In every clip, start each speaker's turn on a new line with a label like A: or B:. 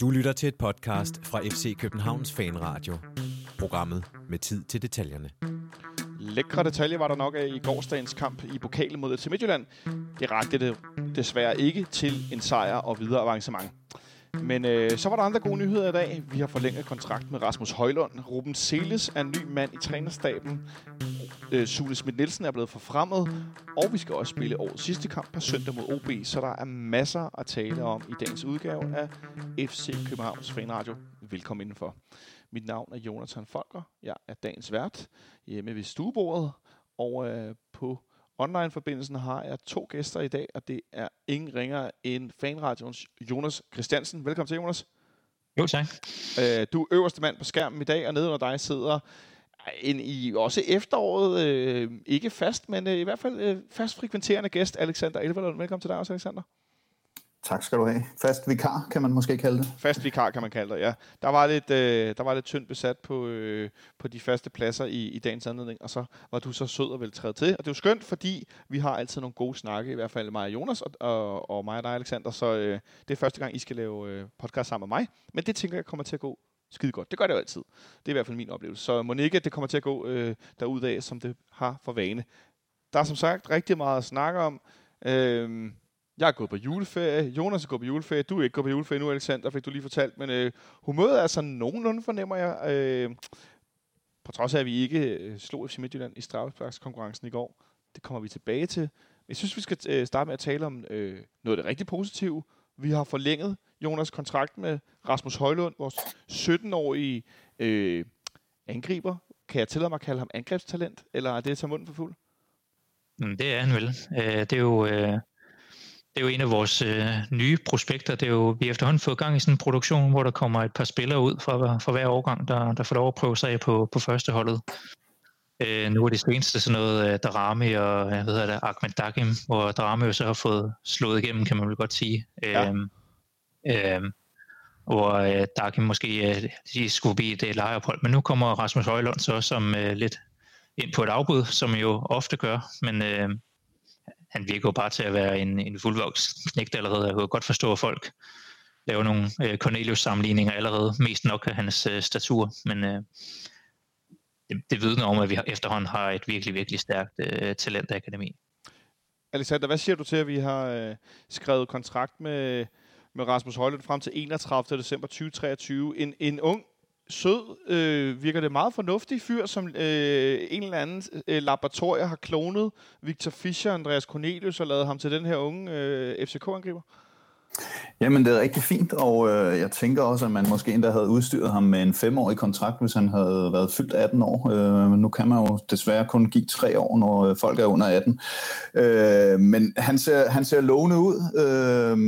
A: Du lytter til et podcast fra FC Københavns Fanradio. Programmet med tid til detaljerne.
B: Lækre detaljer var der nok af i gårsdagens kamp i pokalen mod FC Midtjylland. Det rakte det desværre ikke til en sejr og videre avancement. Øhm, men øh, så var der andre gode nyheder i dag. Vi har forlænget kontrakt med Rasmus Højlund. Ruben Seles er en ny mand i trænerstaben. Øh, Sule Schmidt Nielsen er blevet forfremmet. Og vi skal også spille årets sidste kamp på søndag mod OB. Så der er masser at tale om i dagens udgave af FC Københavns Fanradio. Velkommen indenfor. Mit navn er Jonathan Folker. Jeg er dagens vært hjemme ved stuebordet. Og øh, på online-forbindelsen har jeg to gæster i dag, og det er ingen ringer end fanradions Jonas Christiansen. Velkommen til, Jonas.
C: Jo, tak.
B: Øh, du er øverste mand på skærmen i dag, og nede under dig sidder en i også efteråret, øh, ikke fast, men øh, i hvert fald øh, fast frekventerende gæst, Alexander Elverlund. Velkommen til dig også, Alexander.
D: Tak skal du have. Fast vikar, kan man måske kalde det.
B: Fast vikar, kan man kalde det, ja. Der var lidt, øh, der var lidt tyndt besat på, øh, på de faste pladser i, i dagens anledning, og så var du så sød og vel træde til. Og det er jo skønt, fordi vi har altid nogle gode snakke, i hvert fald mig og Jonas, og, og, og mig og dig, Alexander, så øh, det er første gang, I skal lave øh, podcast sammen med mig. Men det tænker jeg kommer til at gå skide godt. Det gør det jo altid. Det er i hvert fald min oplevelse. Så må ikke, at det kommer til at gå øh, derudad, som det har for vane. Der er som sagt rigtig meget at snakke om. Øh, jeg er gået på juleferie. Jonas er gået på juleferie. Du er ikke gået på juleferie nu, Alexander, fik du lige fortalt. Men øh, humøret er sådan nogenlunde, fornemmer jeg. Øh, på trods af, at vi ikke øh, slog FC Midtjylland i straffesparkskonkurrencen i går. Det kommer vi tilbage til. Jeg synes, vi skal øh, starte med at tale om øh, noget af det rigtig positive. Vi har forlænget Jonas kontrakt med Rasmus Højlund, vores 17-årige øh, angriber. Kan jeg tillade mig at kalde ham angrebstalent, eller er det at tage munden for fuld?
C: Det er han vel. Øh, det er jo... Øh det er jo en af vores øh, nye prospekter. Det er jo, vi har efterhånden fået gang i sådan en produktion, hvor der kommer et par spillere ud fra, fra hver årgang, der, der får lov at prøve sig af på, på første holdet. Øh, nu er det seneste sådan noget uh, Darami og jeg ved det, Ahmed Dagim, hvor Darami jo så har fået slået igennem, kan man vel godt sige. Ja. Øh, øh, hvor uh, Dagim måske uh, de skulle blive et lejeophold. Men nu kommer Rasmus Højlund så som uh, lidt ind på et afbud, som jo ofte gør. Men uh, han virker jo bare til at være en, en fuldvoksen knægt allerede. Jeg kan godt forstå, at folk laver nogle øh, Cornelius-sammenligninger allerede, mest nok af hans øh, statur, men øh, det, det vidner om, at vi efterhånden har et virkelig, virkelig stærkt øh, talentakademi.
B: Alexander, hvad siger du til, at vi har øh, skrevet kontrakt med, med Rasmus Højlund frem til 31. december 2023? En, en ung sød, øh, virker det meget fornuftig fyr, som øh, en eller anden øh, laboratorie har klonet Victor Fischer og Andreas Cornelius og lavet ham til den her unge øh, FCK-angriber?
D: Jamen, det er rigtig fint, og øh, jeg tænker også, at man måske endda havde udstyret ham med en femårig kontrakt, hvis han havde været fyldt 18 år. Øh, nu kan man jo desværre kun give tre år, når øh, folk er under 18. Øh, men han ser, han ser lovende ud. Øh,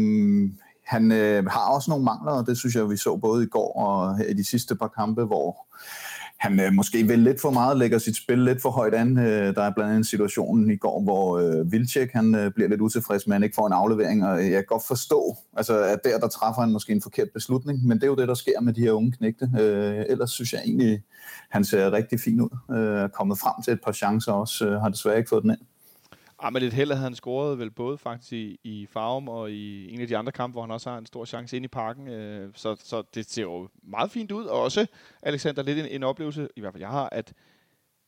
D: han øh, har også nogle mangler, og det synes jeg, vi så både i går og her i de sidste par kampe, hvor han øh, måske vil lidt for meget, lægger sit spil lidt for højt an. Øh, der er blandt andet situationen i går, hvor øh, Vilcek han, øh, bliver lidt utilfreds med, han ikke får en aflevering, og jeg kan godt forstå, altså, at der, der træffer han måske en forkert beslutning, men det er jo det, der sker med de her unge knægte. Øh, ellers synes jeg egentlig, han ser rigtig fin ud. Øh, er kommet frem til et par chancer også, øh, har desværre ikke fået den ind.
B: Ja, men lidt held havde han scoret vel både faktisk i, i Farum og i en af de andre kampe, hvor han også har en stor chance ind i parken. Øh, så, så det ser jo meget fint ud. Og også, Alexander, lidt en, en oplevelse, i hvert fald jeg har, at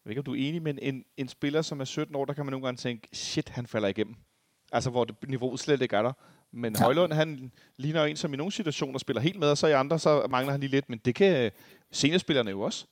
B: jeg ved ikke, om du er enig, men en, en spiller, som er 17 år, der kan man nogle gange tænke, shit, han falder igennem. Altså, hvor det, niveauet slet ikke er der. Men ja. Højlund, han ligner en, som i nogle situationer spiller helt med, og så i andre, så mangler han lige lidt. Men det kan seniorspillerne jo også.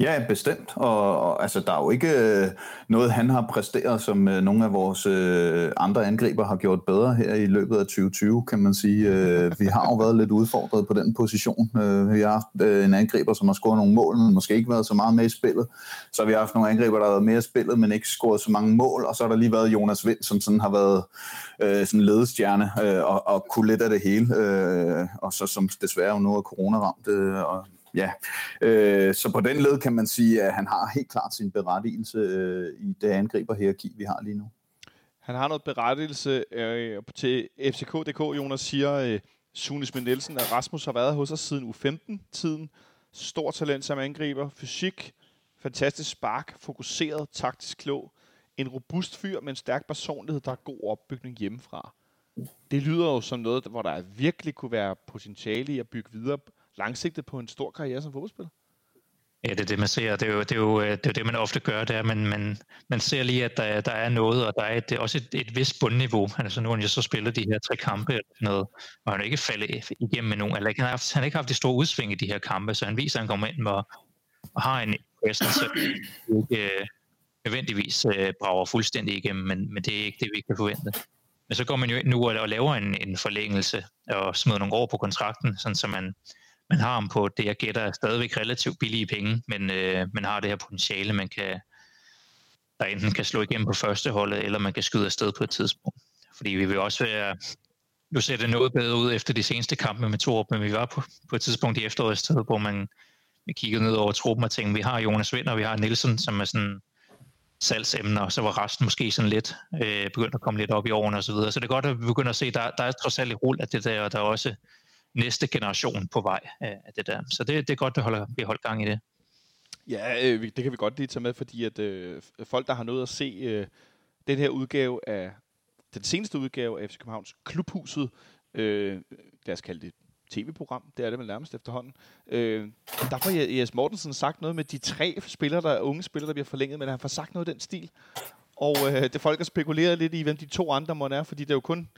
D: Ja, bestemt. Og, og altså, der er jo ikke øh, noget, han har præsteret, som øh, nogle af vores øh, andre angriber har gjort bedre her i løbet af 2020, kan man sige. Øh, vi har jo været lidt udfordret på den position. Øh, vi har haft øh, en angriber, som har scoret nogle mål, men måske ikke været så meget med i spillet. Så har vi haft nogle angriber, der har været mere i spillet, men ikke scoret så mange mål. Og så har der lige været Jonas Vind, som sådan har været øh, sådan ledestjerne øh, og, og kunne lidt af det hele. Øh, og så som desværre jo nu er corona-ramt. Øh, og ja, øh, så på den led kan man sige, at han har helt klart sin berettigelse øh, i det angriberhierarki, vi har lige nu.
B: Han har noget berettigelse øh, til FCK.dk. Jonas siger, øh, Sunis Nielsen, at Rasmus har været hos os siden U15-tiden. Stor talent som angriber, fysik, fantastisk spark, fokuseret, taktisk klog. En robust fyr med en stærk personlighed, der er god opbygning hjemmefra. det lyder jo som noget, hvor der virkelig kunne være potentiale i at bygge videre langsigtet på en stor karriere som fodboldspiller.
C: Ja, det er det, man ser. Det er jo det, er jo, øh, det, er det man ofte gør, det er, men man, man ser lige, at der, der er noget, og der er et, også et, et vist bundniveau. Altså nu har han jo så spillet de her tre kampe eller noget, og han er ikke faldet igennem med nogen. Eller, han, har haft, han har ikke haft de store udsving i de her kampe, så han viser, at han kommer ind og, og har en presence, så ikke øh, nødvendigvis øh, brager fuldstændig igennem, men, men det er ikke det, vi kan forvente. Men så går man jo ind nu og, og laver en, en forlængelse og smider nogle år på kontrakten, sådan så man man har ham på det, jeg gætter, stadigvæk relativt billige penge, men øh, man har det her potentiale, man kan, der enten kan slå igennem på første holdet, eller man kan skyde afsted på et tidspunkt. Fordi vi vil også være, nu ser det noget bedre ud efter de seneste kampe med Torup, men vi var på, på et tidspunkt i efteråret sted, hvor man vi kiggede ned over truppen og tænkte, vi har Jonas Vind, og vi har Nielsen, som er sådan salgsemner, og så var resten måske sådan lidt øh, begyndt at komme lidt op i årene og så videre. Så det er godt, at vi begynder at se, der, der er trods alt et rul af det der, og der er også næste generation på vej af det der. Så det, det er godt, at holder, vi holder gang i det.
B: Ja, øh, det kan vi godt lige tage med, fordi at øh, folk, der har nået at se øh, den her udgave af, den seneste udgave af FC Københavns Klubhuset, øh, lad os kalde det tv-program, det er det vel nærmest efterhånden. Øh, der får Jes Mortensen sagt noget med de tre spillere, der er unge spillere, der bliver forlænget, men han får sagt noget i den stil. Og øh, det folk har spekuleret lidt i, hvem de to andre må er, fordi det er jo kun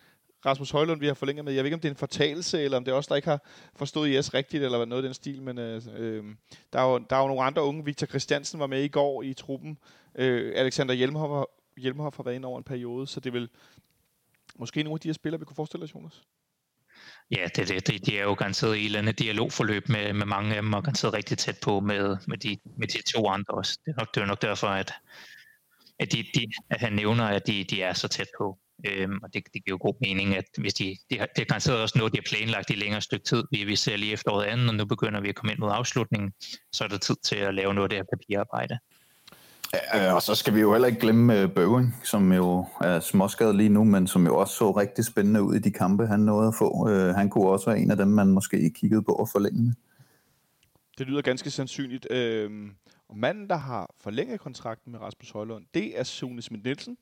B: Rasmus Højlund, vi har forlænget med. Jeg ved ikke, om det er en fortalelse, eller om det er også der ikke har forstået IS rigtigt, eller noget af den stil, men øh, øh, der, er jo, der er jo nogle andre unge. Victor Christiansen var med i går i truppen. Øh, Alexander Hjelmhoff, Hjelmhoff har været ind over en periode, så det vil måske nogle af de her spillere, vi kunne forestille os, Jonas.
C: Ja, det, det, det, de er jo garanteret i et eller andet dialogforløb med, med mange af dem, og garanteret rigtig tæt på med, med, de, med de to andre også. Det er nok, det er nok derfor, at, at, de, de, at han nævner, at de, de er så tæt på. Øhm, og det, det giver jo god mening, at hvis de, de har, det er garanteret også noget, de har planlagt i længere stykke tid. Vi, vi ser lige efteråret anden, og nu begynder vi at komme ind mod afslutningen, så er der tid til at lave noget af det her papirarbejde.
D: Ja, og så skal vi jo heller ikke glemme øh, Bøving, som jo er småskadet lige nu, men som jo også så rigtig spændende ud i de kampe, han nåede at få. Øh, han kunne også være en af dem, man måske kiggede på at forlænge.
B: Det lyder ganske sandsynligt. Øh, og manden, der har forlænget kontrakten med Rasmus Højlund, det er Sune Schmidt Nielsen,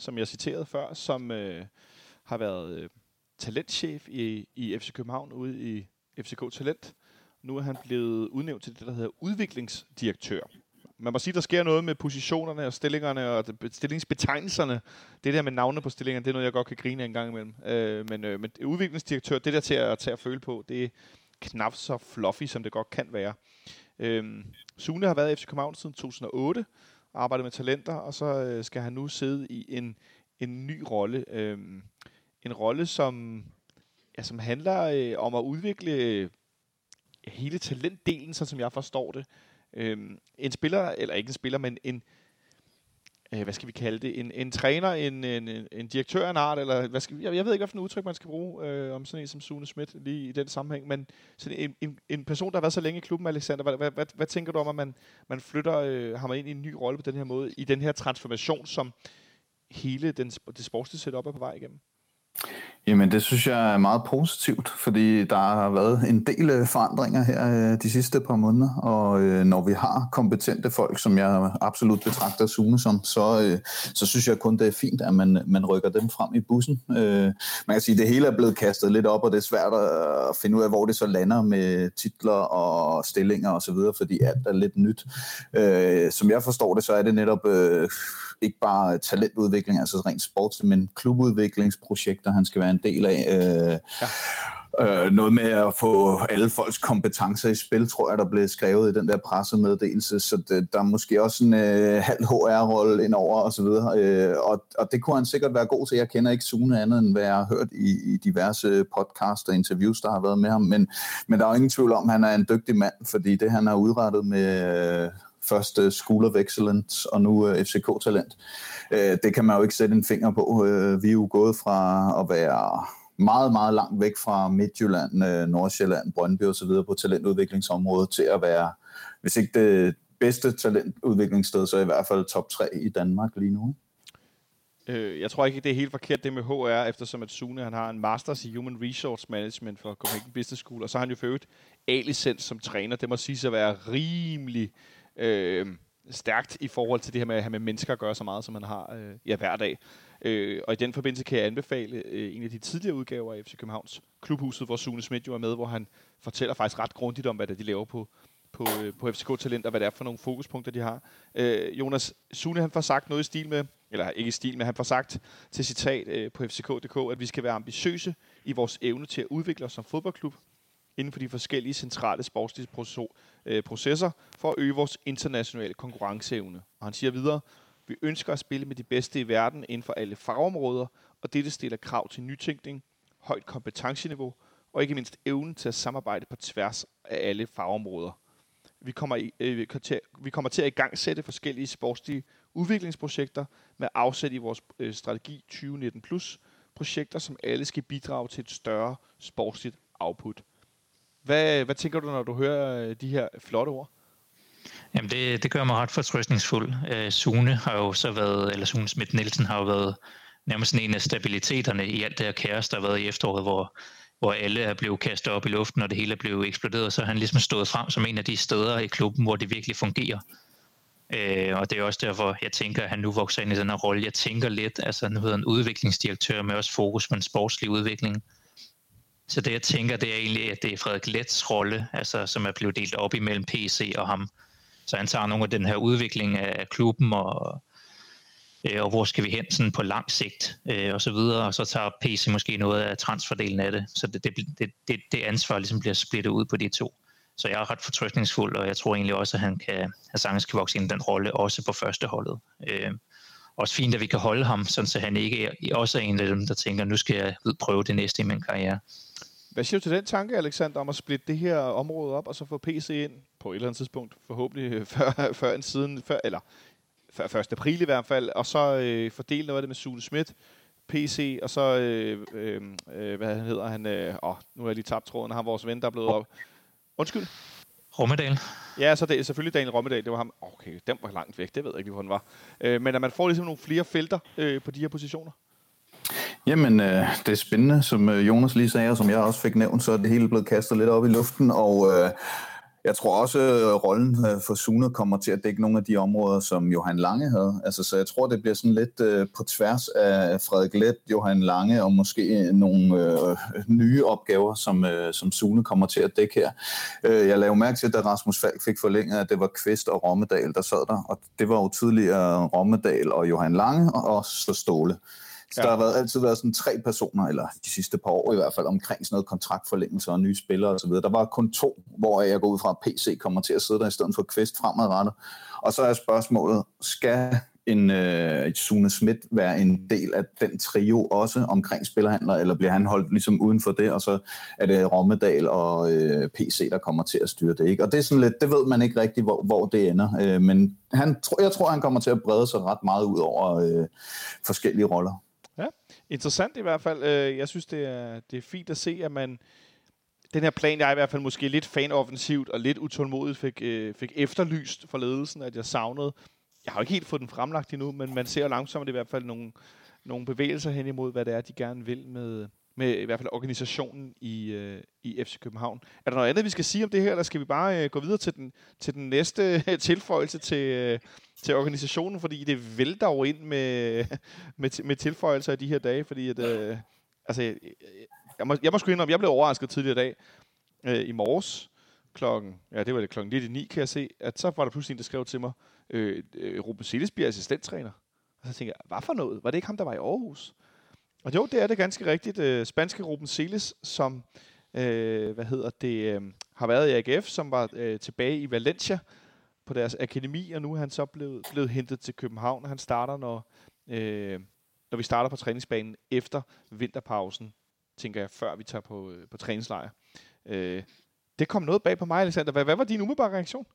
B: som jeg citerede før, som øh, har været øh, talentchef i, i FC København ude i FCK Talent. Nu er han blevet udnævnt til det, der hedder udviklingsdirektør. Man må sige, der sker noget med positionerne og stillingerne og stillingsbetegnelserne. Det der med navne på stillingerne, det er noget, jeg godt kan grine en gang imellem. Øh, men, øh, men udviklingsdirektør, det der til at, til at føle på, det er knap så fluffy, som det godt kan være. Øh, Sune har været i FC København siden 2008, arbejdet med talenter, og så øh, skal han nu sidde i en, en ny rolle. Øh, en rolle, som, ja, som handler øh, om at udvikle øh, hele talentdelen, sådan som jeg forstår det. Øh, en spiller, eller ikke en spiller, men en, øh, Øh, hvad skal vi kalde det, en, en træner, en, en, en direktør af en art, eller hvad skal, jeg, jeg ved ikke, hvilken udtryk man skal bruge øh, om sådan en som Sune Schmidt lige i den sammenhæng, men sådan en, en, en person, der har været så længe i klubben, Alexander, hvad, hvad, hvad, hvad tænker du om, at man, man flytter øh, ham ind i en ny rolle på den her måde, i den her transformation, som hele den, det sportslige setup er på vej igennem?
D: Jamen, det synes jeg er meget positivt, fordi der har været en del øh, forandringer her øh, de sidste par måneder, og øh, når vi har kompetente folk, som jeg absolut betragter Sune som, så, så synes jeg kun, det er fint, at man, man rykker dem frem i bussen. Man kan sige, at det hele er blevet kastet lidt op, og det er svært at finde ud af, hvor det så lander med titler og stillinger osv., fordi alt er lidt nyt. Som jeg forstår det, så er det netop ikke bare talentudvikling, altså rent sports, men klubudviklingsprojekter, han skal være en del af. Øh, ja. Øh, noget med at få alle folks kompetencer i spil, tror jeg, der blev skrevet i den der pressemeddelelse, så det, der er måske også en øh, halv HR-rolle indover og så videre, øh, og, og det kunne han sikkert være god til. Jeg kender ikke Sune andet, end hvad jeg har hørt i, i diverse podcasts og interviews, der har været med ham, men, men der er jo ingen tvivl om, at han er en dygtig mand, fordi det han har udrettet med... Øh, først uh, School of Excellence og nu øh, uh, FCK-talent. Uh, øh, det kan man jo ikke sætte en finger på. Uh, vi er jo gået fra at være meget, meget langt væk fra Midtjylland, uh, Nordsjælland, Brøndby og så videre på talentudviklingsområdet til at være, hvis ikke det bedste talentudviklingssted, så i hvert fald top 3 i Danmark lige nu.
B: jeg tror ikke, det er helt forkert det med HR, eftersom at Sune han har en Masters i Human Resource Management fra Copenhagen Business School, og så har han jo født A-licens som træner. Det må sige at være rimelig øh, øh, stærkt i forhold til det her med at have med mennesker at gøre så meget, som man har øh, ja, hver dag. Øh, og i den forbindelse kan jeg anbefale øh, en af de tidligere udgaver af FC Københavns Klubhuset, hvor Sune Schmidt jo er med, hvor han fortæller faktisk ret grundigt om, hvad det er, de laver på, på, øh, på FCK Talent, og hvad det er for nogle fokuspunkter, de har. Øh, Jonas Sune, han får sagt noget i stil med, eller ikke i stil, med, han får sagt til citat øh, på fck.dk, at vi skal være ambitiøse i vores evne til at udvikle os som fodboldklub inden for de forskellige centrale sportslige øh, processer for at øge vores internationale konkurrenceevne. Og han siger videre, vi ønsker at spille med de bedste i verden inden for alle fagområder, og dette stiller krav til nytænkning, højt kompetenceniveau og ikke mindst evnen til at samarbejde på tværs af alle fagområder. Vi kommer, i, øh, vi, kommer til, vi kommer til at igangsætte forskellige sportslige udviklingsprojekter med afsæt i vores øh, strategi 2019 plus projekter, som alle skal bidrage til et større sportsligt output. Hvad, hvad tænker du, når du hører øh, de her flotte ord?
C: Jamen det, det gør mig ret fortrøstningsfuld. Uh, Sune har jo så været, eller Sune Schmidt Nielsen har jo været nærmest en af stabiliteterne i alt det her kaos, der har været i efteråret, hvor, hvor alle er blevet kastet op i luften, og det hele er blevet eksploderet, så har han ligesom stået frem som en af de steder i klubben, hvor det virkelig fungerer. Øh, og det er også derfor, jeg tænker, at han nu vokser ind i den her rolle. Jeg tænker lidt, altså nu hedder han udviklingsdirektør med også fokus på en sportslig udvikling. Så det jeg tænker, det er egentlig, at det er Frederik Lets rolle, altså, som er blevet delt op imellem PC og ham. Så han tager nogle af den her udvikling af klubben, og, øh, og hvor skal vi hen sådan på lang sigt, øh, og så videre, og så tager PC måske noget af transferdelen af det. Så det, det, det, det, det ansvar ligesom bliver splittet ud på de to. Så jeg er ret fortrykningsfuld, og jeg tror egentlig også, at han kan, at Sanges kan vokse ind i den rolle, også på første holdet. Øh, også fint, at vi kan holde ham, sådan så han ikke er, også er en af dem, der tænker, nu skal jeg prøve det næste i min karriere.
B: Hvad siger du til den tanke, Alexander, om at splitte det her område op, og så få PC ind på et eller andet tidspunkt, forhåbentlig før, før en siden, før, eller før 1. april i hvert fald, og så øh, fordele noget af det med Sune Schmidt, PC, og så, øh, øh, øh hvad han hedder han, øh, åh, nu har jeg lige tabt tråden, har vores ven, der er blevet op. Undskyld?
C: Rommedal.
B: Ja, så det er selvfølgelig Daniel Rommedal, det var ham. Okay, den var langt væk, det ved jeg ikke, hvor den var. Øh, men at man får ligesom nogle flere felter øh, på de her positioner.
D: Jamen, øh, det er spændende, som øh, Jonas lige sagde, og som jeg også fik nævnt, så er det hele blevet kastet lidt op i luften, og øh, jeg tror også, at rollen øh, for Sune kommer til at dække nogle af de områder, som Johan Lange havde. Altså, så jeg tror, det bliver sådan lidt øh, på tværs af Frederik Let, Johan Lange og måske øh, nogle øh, nye opgaver, som, øh, som Sune kommer til at dække her. Øh, jeg lavede mærke til, at da Rasmus Falk fik forlænget, at det var Kvist og Rommedal, der sad der. Og det var jo tidligere Rommedal og Johan Lange og så Ståle. Så ja. der har været, altid været sådan tre personer, eller de sidste par år i hvert fald, omkring sådan noget kontraktforlængelse og nye spillere osv. Der var kun to, hvor jeg går ud fra, at PC kommer til at sidde der i stedet for Kvist fremadrettet. Og så er spørgsmålet, skal en uh, Sune Schmidt være en del af den trio også omkring spillerhandler, eller bliver han holdt ligesom uden for det, og så er det Rommedal og øh, PC, der kommer til at styre det. Ikke? Og det er sådan lidt, det ved man ikke rigtigt, hvor, hvor det ender. Uh, men han, jeg tror, han kommer til at brede sig ret meget ud over uh, forskellige roller.
B: Interessant i hvert fald. Øh, jeg synes, det er, det er fint at se, at man... Den her plan, jeg i hvert fald måske lidt fanoffensivt og lidt utålmodigt fik, øh, fik efterlyst for ledelsen, at jeg savnede. Jeg har jo ikke helt fået den fremlagt endnu, men man ser langsomt i hvert fald nogle, nogle bevægelser hen imod, hvad det er, de gerne vil med, med i hvert fald organisationen i, øh, i FC København. Er der noget andet, vi skal sige om det her, eller skal vi bare øh, gå videre til den, til den næste øh, tilføjelse til, øh, til organisationen, fordi det vælter jo ind med, med, med tilføjelser i de her dage, fordi at, øh, altså, jeg, jeg, må, jeg må sgu indrømme, jeg blev overrasket tidligere i dag, øh, i morges, klokken, ja, det var det klokken lidt i ni, kan jeg se, at så var der pludselig en, der skrev til mig, øh, øh, Ruben Silles bliver assistenttræner. Og så tænkte jeg, hvad for noget? Var det ikke ham, der var i Aarhus? Og jo, det er det ganske rigtigt. Øh, spanske Ruben Siles, som øh, hvad hedder det, øh, har været i AGF, som var øh, tilbage i Valencia på deres akademi, og nu er han så blevet, blevet hentet til København. Han starter, når, øh, når vi starter på træningsbanen efter vinterpausen, tænker jeg, før vi tager på, øh, på træningslejr. Øh, det kom noget bag på mig, Alexander. Hvad, hvad var din umiddelbare reaktion?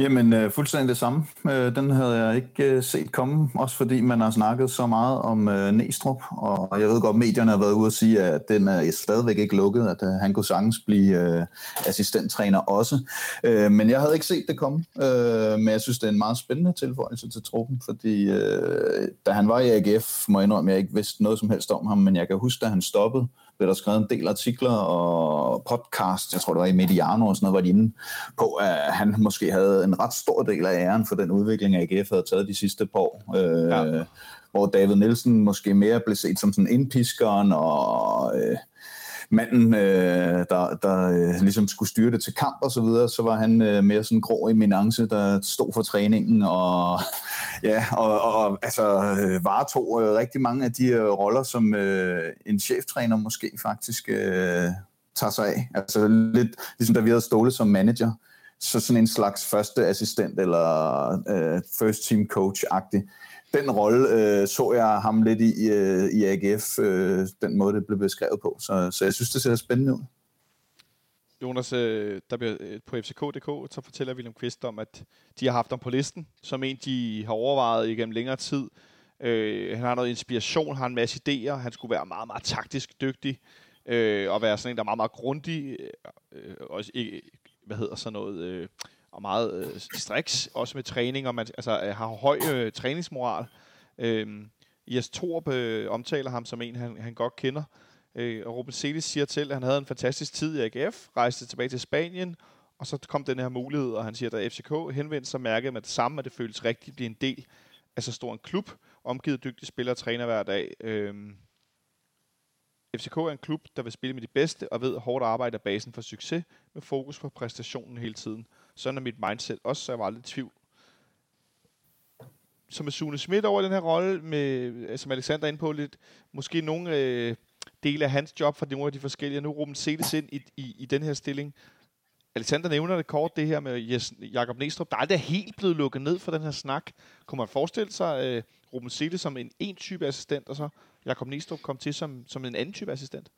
D: Jamen, øh, fuldstændig det samme. Øh, den havde jeg ikke øh, set komme, også fordi man har snakket så meget om øh, Næstrup, og jeg ved godt, at medierne har været ude og sige, at den er stadigvæk ikke lukket, at øh, han kunne sagtens blive øh, assistenttræner også. Øh, men jeg havde ikke set det komme, øh, men jeg synes, det er en meget spændende tilføjelse til truppen, fordi øh, da han var i AGF, må jeg indrømme, at jeg ikke vidste noget som helst om ham, men jeg kan huske, da han stoppede, blev der skrevet en del artikler og podcast, jeg tror det var i Mediano og sådan noget, var de inde på, at han måske havde en ret stor del af æren for den udvikling, AGF havde taget de sidste par år. Øh, ja. hvor David Nielsen måske mere blev set som sådan indpiskeren og øh, manden, øh, der, der øh, ligesom skulle styre det til kamp og så videre, så var han øh, mere sådan grå eminence, der stod for træningen og ja, og, og altså øh, varetog øh, rigtig mange af de øh, roller, som øh, en cheftræner måske faktisk øh, tager sig af. Altså lidt ligesom da vi havde Ståle som manager, så sådan en slags første assistent eller øh, first team coach-agtig. Den rolle øh, så jeg ham lidt i, øh, i AGF, øh, den måde det blev beskrevet på. Så, så jeg synes, det ser spændende ud.
B: Jonas, øh, der bliver øh, på FCK.dk, så fortæller William Kvist om, at de har haft ham på listen, som en, de har overvejet igennem længere tid. Øh, han har noget inspiration, har en masse idéer, han skulle være meget, meget taktisk dygtig, øh, og være sådan en, der er meget, meget grundig, øh, øh og ikke, hvad hedder sådan noget, øh, og meget øh, striks, også med træning, og man altså, øh, har høj øh, træningsmoral. Øh, Jes Torp øh, omtaler ham som en, han, han godt kender, øh, og Ruben Celis siger til, at han havde en fantastisk tid i AGF, rejste tilbage til Spanien, og så kom den her mulighed, og han siger, at da FCK henvendte sig, mærkede med det samme, at det føltes rigtigt at blive en del af så stor en klub, omgivet dygtige spillere og træner hver dag. Øh, FCK er en klub, der vil spille med de bedste, og ved at hårdt arbejde er basen for succes, med fokus på præstationen hele tiden. Sådan er mit mindset også, så jeg var aldrig i tvivl. Så med Sune Schmidt over den her rolle, med, øh, som Alexander er inde på lidt, måske nogle øh, dele af hans job fra nogle af de forskellige. Nu Ruben Seles ind i, i, i den her stilling. Alexander nævner det kort, det her med Jes, Jakob Næstrup. Der er helt blevet lukket ned for den her snak. Kunne man forestille sig øh, Ruben Seles som en en type assistent, og så Jakob Næstrup kom til som, som en anden type assistent?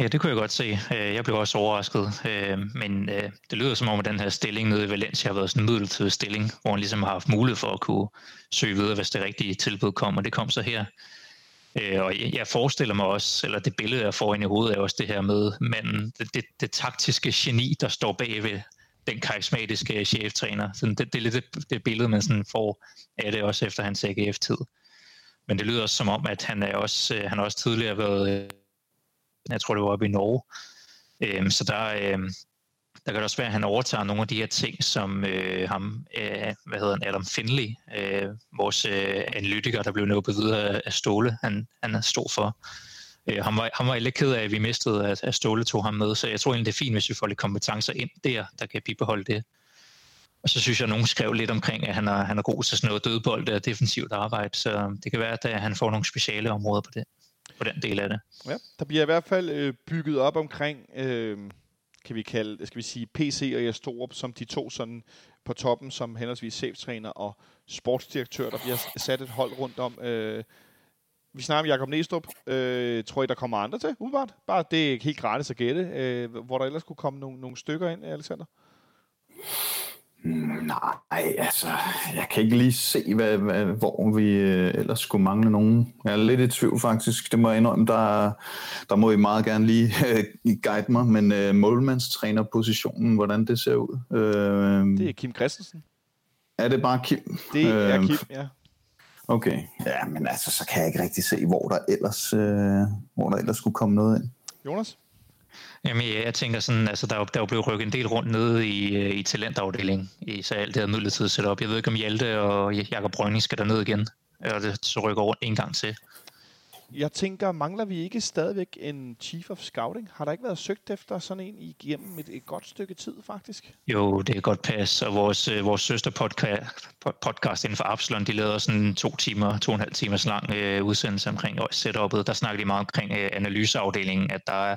C: Ja, det kunne jeg godt se. Øh, jeg blev også overrasket, øh, men øh, det lyder som om, at den her stilling nede i Valencia har været sådan en midlertidig stilling, hvor han ligesom har haft mulighed for at kunne søge videre, hvis det rigtige tilbud kom, og det kom så her. Og jeg forestiller mig også, eller det billede, jeg får ind i hovedet, er også det her med manden, det, det, det taktiske geni, der står bagved den karismatiske cheftræner. Sådan det, det er lidt det, det billede, man sådan får af det også efter hans AGF-tid. Men det lyder også som om, at han er også, han har også tidligere været jeg tror det var oppe i Norge. Øhm, så der, øhm, der kan det også være, at han overtager nogle af de her ting, som øh, ham, øh, hvad hedder han, Adam Finley, øh, vores øh, analytiker, der blev nubbet videre af Ståle, han, han stod for. Øh, han, var, han var lidt ked af, at vi mistede, at, at Ståle tog ham med, så jeg tror egentlig, det er fint, hvis vi får lidt kompetencer ind der, der kan bibeholde det. Og så synes jeg, at nogen skrev lidt omkring, at han er, han er god til sådan noget dødbold og defensivt arbejde, så det kan være, at øh, han får nogle speciale områder på det på den del af det.
B: Ja, der bliver i hvert fald øh, bygget op omkring, øh, kan vi kalde, skal vi sige, PC og Jastorup som de to sådan på toppen, som henholdsvis cheftræner og sportsdirektør. Der bliver sat et hold rundt om. Øh, vi snakker om Jakob Næstrup. Øh, tror I, der kommer andre til, umiddelbart? Bare det er helt gratis at gætte. Øh, hvor der ellers kunne komme nogle, nogle stykker ind, Alexander?
D: Nej, altså, jeg kan ikke lige se, hvad, hvad, hvor vi øh, ellers skulle mangle nogen. Jeg er lidt i tvivl faktisk, det må jeg indrømme. Der, der må I meget gerne lige øh, guide mig, men øh, målmandstrænerpositionen, hvordan det ser ud.
B: Øh, det er Kim Christensen.
D: Er det bare Kim?
B: Det er øh, Kim, ja.
D: Okay, ja, men altså, så kan jeg ikke rigtig se, hvor der ellers, øh, hvor der ellers skulle komme noget ind.
B: Jonas?
C: Jamen, jeg tænker sådan, altså der er, der er jo blevet rykket en del rundt nede i, øh, i talentafdelingen, i så alt det her midlertidigt setup. Jeg ved ikke, om Hjalte og Jakob Brøgning skal derned igen, eller det så rykker rundt en gang til.
B: Jeg tænker, mangler vi ikke stadigvæk en Chief of Scouting? Har der ikke været søgt efter sådan en igennem et, et godt stykke tid, faktisk?
C: Jo, det er godt pas. Og vores, øh, vores søster podcast, inden for Absalon, de lavede sådan en to timer, to og en halv timers lang øh, udsendelse omkring setupet. Der snakker de meget omkring øh, analyseafdelingen, at der er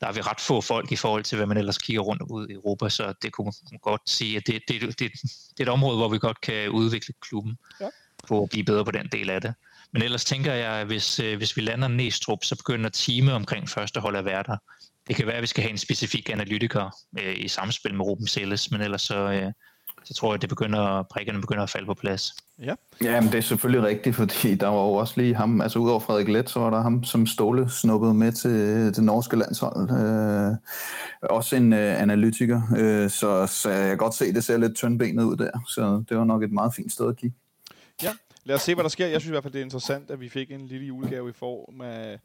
C: der er vi ret få folk i forhold til, hvad man ellers kigger rundt ud i Europa, så det kunne man godt sige, at det, det, det, det er et område, hvor vi godt kan udvikle klubben ja. på at blive bedre på den del af det. Men ellers tænker jeg, at hvis, øh, hvis vi lander Næstrup, så begynder teamet omkring første hold at være der. Det kan være, at vi skal have en specifik analytiker øh, i samspil med Ruben Selles, men ellers så, øh, så tror jeg, at det begynder, prikkerne begynder at falde på plads.
D: Ja. ja, men det er selvfølgelig rigtigt, fordi der var jo også lige ham, altså udover Frederik Let, så var der ham, som Ståle snuppede med til det norske landshold. Øh, også en øh, analytiker, øh, så, så jeg kan godt se, at det ser lidt tyndbenet ud der, så det var nok et meget fint sted at kigge.
B: Ja, lad os se, hvad der sker. Jeg synes i hvert fald, det er interessant, at vi fik en lille julegave i form af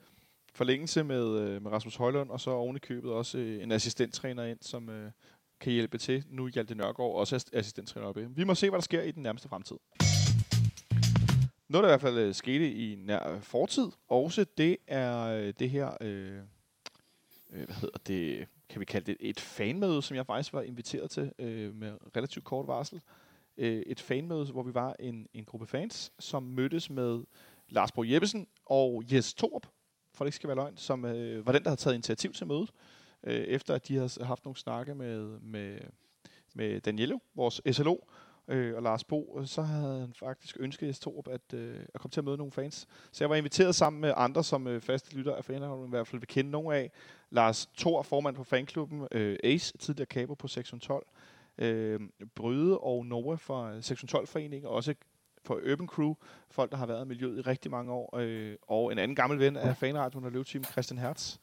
B: forlængelse med, øh, med Rasmus Højlund, og så oven i købet også øh, en assistenttræner ind, som, øh, kan hjælpe til. Nu Hjalte Nørgaard også assistenttræner oppe. Vi må se, hvad der sker i den nærmeste fremtid. noget, der i hvert fald øh, skete i nær fortid, også det er øh, det her, øh, øh, hvad hedder det, kan vi kalde det et fanmøde, som jeg faktisk var inviteret til øh, med relativt kort varsel. Øh, et fanmøde, hvor vi var en, en gruppe fans, som mødtes med Lars Bro Jeppesen og Jes Torp, for det ikke skal være løgn, som øh, var den, der havde taget initiativ til mødet, øh, efter at de havde haft nogle snakke med, med, med Daniello, vores SLO, øh, og Lars Bo, så havde han faktisk ønsket Jes Torp at, øh, at komme til at møde nogle fans. Så jeg var inviteret sammen med andre, som øh, faste lytter af fanholdet i hvert fald vil kende nogle af. Lars Thor, formand for fanklubben, øh, Ace, tidligere kaber på 612, øh, Bryde og Noah fra 612-foreningen, også for Urban Crew, folk, der har været i miljøet i rigtig mange år, øh, og en anden gammel ven af fanradioen og løvteam, Christian Hertz,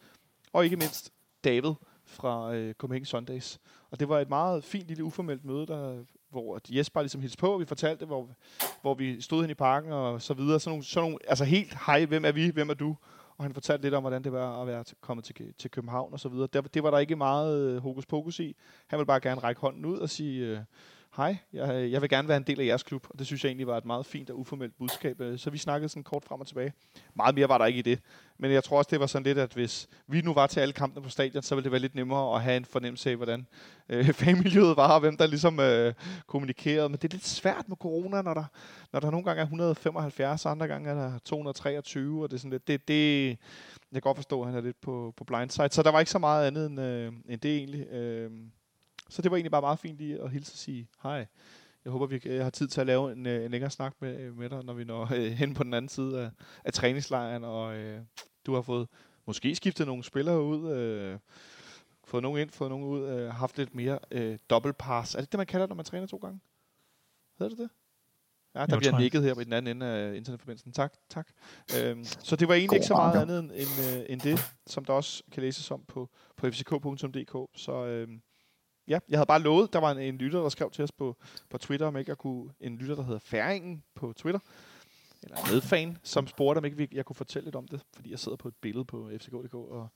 B: og ikke mindst David fra øh, Copenhagen Sundays. Og det var et meget fint lille uformelt møde, der, hvor Jesper ligesom hilste på, og vi fortalte, hvor, hvor vi stod hen i parken og så videre. Sådan nogle, sådan nogle, altså helt, hej, hvem er vi, hvem er du? Og han fortalte lidt om, hvordan det var at være kommet til, til København og så videre. Det, det var der ikke meget øh, hokus pokus i. Han ville bare gerne række hånden ud og sige, øh, hej, jeg, jeg vil gerne være en del af jeres klub, og det synes jeg egentlig var et meget fint og uformelt budskab. Øh, så vi snakkede sådan kort frem og tilbage. Meget mere var der ikke i det. Men jeg tror også, det var sådan lidt, at hvis vi nu var til alle kampene på stadion, så ville det være lidt nemmere at have en fornemmelse af, hvordan øh, fanmiljøet var, og hvem der ligesom øh, kommunikerede. Men det er lidt svært med corona, når der, når der nogle gange er 175, og andre gange er der 223, og det er sådan lidt, det, det, jeg kan godt forstå, at han er lidt på, på blindside. Så der var ikke så meget andet end, øh, end det egentlig. Øh, så det var egentlig bare meget fint lige at hilse og sige hej. Jeg håber, vi har tid til at lave en, øh, en længere snak med, øh, med dig, når vi når øh, hen på den anden side af, af træningslejren, og øh, du har fået måske skiftet nogle spillere ud, øh, fået nogen ind, fået nogen ud, øh, haft lidt mere øh, double pass. Er det det, man kalder når man træner to gange? Hedder det det? Ja, der jo, bliver nikket her på den anden ende af internetforbindelsen. Tak, tak. Øhm, så det var egentlig God ikke så meget andet end, end, øh, end det, som der også kan læses om på, på fck.dk. Så øhm, ja, jeg havde bare lovet, der var en, en lytter, der skrev til os på, på Twitter, om ikke jeg kunne, en lytter, der hedder Færingen på Twitter, eller en medfan, som spurgte, om ikke jeg kunne fortælle lidt om det, fordi jeg sidder på et billede på fck.dk og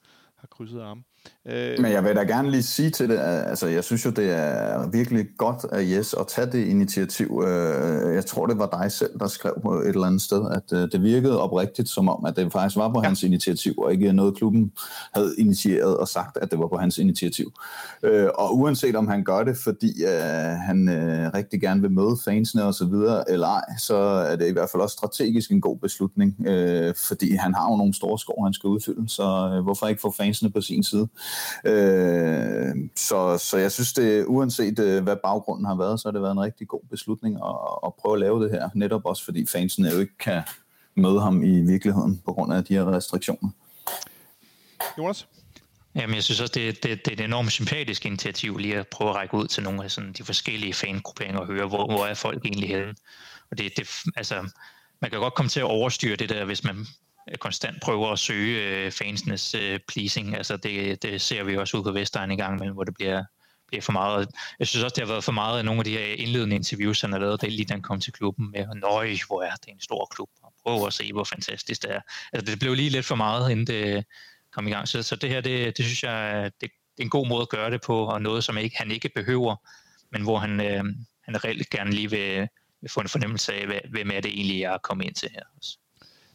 B: har krydset arme.
D: Øh, Men jeg vil da gerne lige sige til det, altså jeg synes jo, det er virkelig godt af Jes at tage det initiativ. Øh, jeg tror, det var dig selv, der skrev på et eller andet sted, at øh, det virkede oprigtigt som om, at det faktisk var på ja. hans initiativ, og ikke noget klubben havde initieret og sagt, at det var på hans initiativ. Og uanset om han gør det, fordi han rigtig gerne vil møde fansene og så videre, eller ej, så er det i hvert fald også strategisk en god beslutning, fordi han har jo nogle store skår, han skal udfylde, så hvorfor ikke få fans fansene på sin side. Øh, så, så jeg synes, det uanset øh, hvad baggrunden har været, så har det været en rigtig god beslutning at, at prøve at lave det her. Netop også fordi fansene jo ikke kan møde ham i virkeligheden på grund af de her restriktioner.
B: Jonas?
C: Jamen, jeg synes også, det, det, det er et enormt sympatisk initiativ lige at prøve at række ud til nogle af sådan, de forskellige fangrupperinger og høre, hvor, hvor er folk egentlig henne. Og det, det, altså, man kan godt komme til at overstyre det der, hvis man Øh, konstant prøver at søge øh, fansenes øh, pleasing. Altså det, det ser vi også ud på Vestegn i gang med, hvor det bliver, bliver for meget. Jeg synes også, det har været for meget af nogle af de her indledende interviews, han har lavet, det lige da han kom til klubben med, nøj, hvor er det en stor klub, og prøv at se, hvor fantastisk det er. Altså det blev lige lidt for meget, inden det øh, kom i gang. Så, så det her, det, det synes jeg, det, det er en god måde at gøre det på, og noget, som ikke, han ikke behøver, men hvor han, øh, han reelt gerne lige vil, vil få en fornemmelse af, hvem er det egentlig, jeg er kommet ind til her også.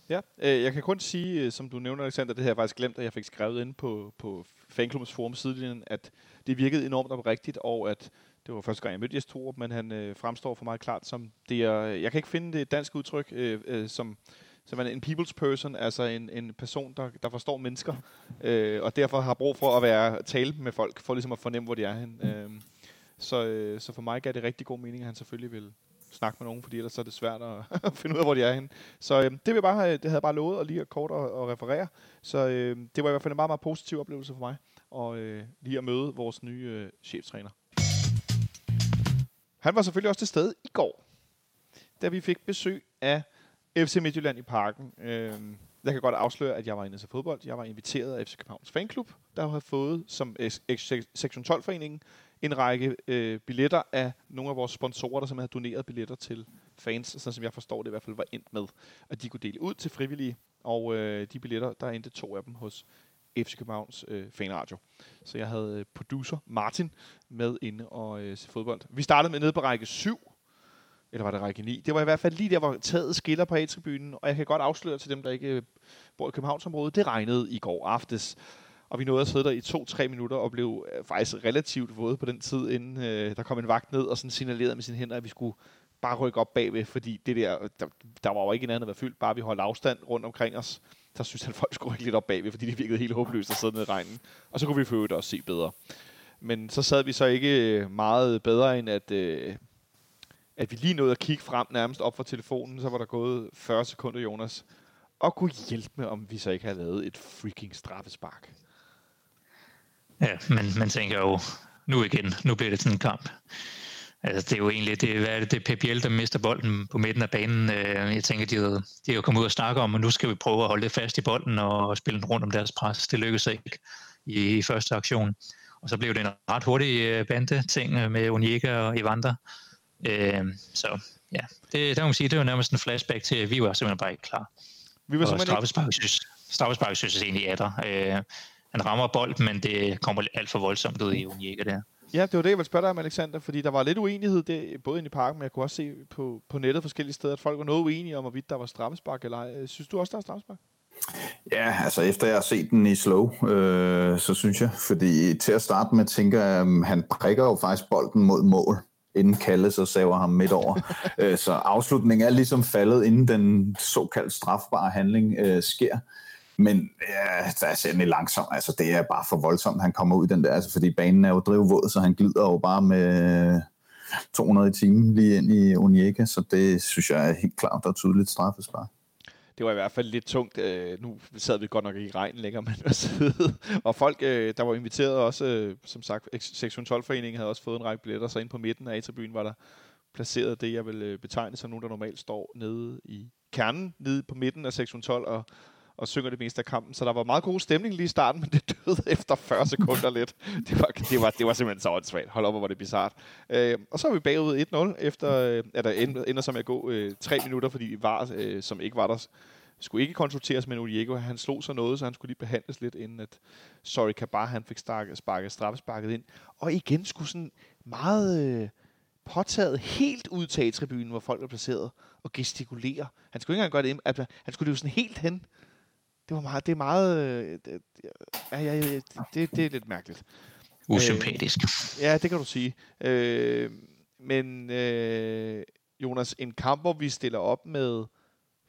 B: Ja, øh, jeg kan kun sige, øh, som du nævner, Alexander, det her jeg faktisk glemt, at jeg fik skrevet ind på, på fanklubbens forum sidelinjen, at det virkede enormt oprigtigt, og at det var første gang, jeg mødte Jes Torup, men han øh, fremstår for mig klart som det er, jeg kan ikke finde det danske udtryk, øh, øh, som, som en people's person, altså en, en person, der, der forstår mennesker, øh, og derfor har brug for at være tale med folk, for ligesom at fornemme, hvor de er henne. Øh, så, øh, så for mig gav det rigtig god mening, at han selvfølgelig vil, snakke med nogen, fordi ellers er det svært at finde ud af, hvor de er henne. Så øh, det, vil bare, det havde jeg bare lovet at lige at kort og, og referere. Så øh, det var i hvert fald en meget, meget positiv oplevelse for mig, og øh, lige at møde vores nye øh, cheftræner. Han var selvfølgelig også til stede i går, da vi fik besøg af FC Midtjylland i parken. Øh, jeg kan godt afsløre, at jeg var inde til fodbold. Jeg var inviteret af FC Københavns Fanklub, der har fået som sektion 12-foreningen en række øh, billetter af nogle af vores sponsorer, der som havde doneret billetter til fans, sådan som jeg forstår det i hvert fald var endt med, at de kunne dele ud til frivillige, og øh, de billetter, der endte to af dem hos FC Københavns øh, fanradio. Så jeg havde øh, producer Martin med inde og øh, se fodbold. Vi startede med nede på række 7, eller var det række 9? Det var i hvert fald lige der, hvor taget skiller på A-tribunen, og jeg kan godt afsløre til dem, der ikke bor i Københavnsområdet, det regnede i går aftes. Og vi nåede at sidde der i to-tre minutter og blev øh, faktisk relativt våde på den tid, inden øh, der kom en vagt ned og sådan signalerede med sine hænder, at vi skulle bare rykke op bagved, fordi det der, der, der var jo ikke en anden, der var fyldt, bare vi holdt afstand rundt omkring os. Der synes han, folk skulle rykke lidt op bagved, fordi det virkede helt håbløst at sidde nede i regnen. Og så kunne vi for øvrigt også se bedre. Men så sad vi så ikke øh, meget bedre, end at, øh, at vi lige nåede at kigge frem nærmest op fra telefonen. Så var der gået 40 sekunder, Jonas. Og kunne hjælpe med, om vi så ikke havde lavet et freaking straffespark.
C: Ja, men man tænker jo, nu igen, nu bliver det sådan en kamp. Altså, det er jo egentlig, det, hvad er det, det er Pep Biel, der mister bolden på midten af banen. Øh, jeg tænker, de er, de er jo kommet ud og snakke om, at nu skal vi prøve at holde det fast i bolden og spille den rundt om deres pres. Det lykkedes ikke i, i første aktion. Og så blev det en ret hurtig øh, bande-ting øh, med Onyeka og Evander. Øh, så ja, det, der må man sige, det var nærmest en flashback til, at vi var simpelthen bare ikke klar. Vi var simpelthen straffespark, synes, straffespark synes jeg egentlig er der. Øh, han rammer bolden, men det kommer alt for voldsomt ud i Onyeka der.
B: Ja, det var det, jeg ville spørge dig om, Alexander, fordi der var lidt uenighed det, både inde i parken, men jeg kunne også se på, på nettet forskellige steder, at folk var noget uenige om, hvorvidt der var straffespark eller ej. Synes du også, der er straffespark?
D: Ja, altså efter jeg har set den i slow, øh, så synes jeg, fordi til at starte med tænker jeg, at han prikker jo faktisk bolden mod mål, inden Kalle så saver ham midt over. Øh, så afslutningen er ligesom faldet, inden den såkaldt strafbare handling øh, sker. Men ja, der er simpelthen langsomt. Altså, det er bare for voldsomt, han kommer ud den der. Altså, fordi banen er jo drivvåd, så han glider jo bare med 200 i timen lige ind i Onyeka. Så det synes jeg er helt klart og tydeligt straffespark
B: det var i hvert fald lidt tungt. Øh, nu sad vi godt nok ikke i regnen længere, men. Og folk, øh, der var inviteret også, øh, som sagt, sektion 12-foreningen havde også fået en række billetter, så ind på midten af A-tribunen var der placeret det, jeg vil øh, betegne som nogen, der normalt står nede i kernen, nede på midten af sektion 12, og og synger det meste af kampen. Så der var meget god stemning lige i starten, men det døde efter 40 sekunder lidt. Det var, det var, det var simpelthen så åndssvagt. Hold op, hvor var det bizart. Øh, og så er vi bagud 1-0, efter øh, at der ender, ender som at gå øh, tre minutter, fordi var, øh, som ikke var der, skulle ikke konsulteres med Odiego. Han slog sig noget, så han skulle lige behandles lidt, inden at Sorry Kabar, han fik sparket, sparket straffesparket ind. Og igen skulle sådan meget øh, påtaget helt ud til tribunen, hvor folk var placeret og gestikulere. Han skulle ikke engang gøre det, altså, han skulle jo sådan helt hen det var meget, det er meget, øh, det, ja, ja, det, det er lidt mærkeligt.
C: Usympatisk.
B: Øh, ja, det kan du sige. Øh, men øh, Jonas, en kamp, hvor vi stiller op med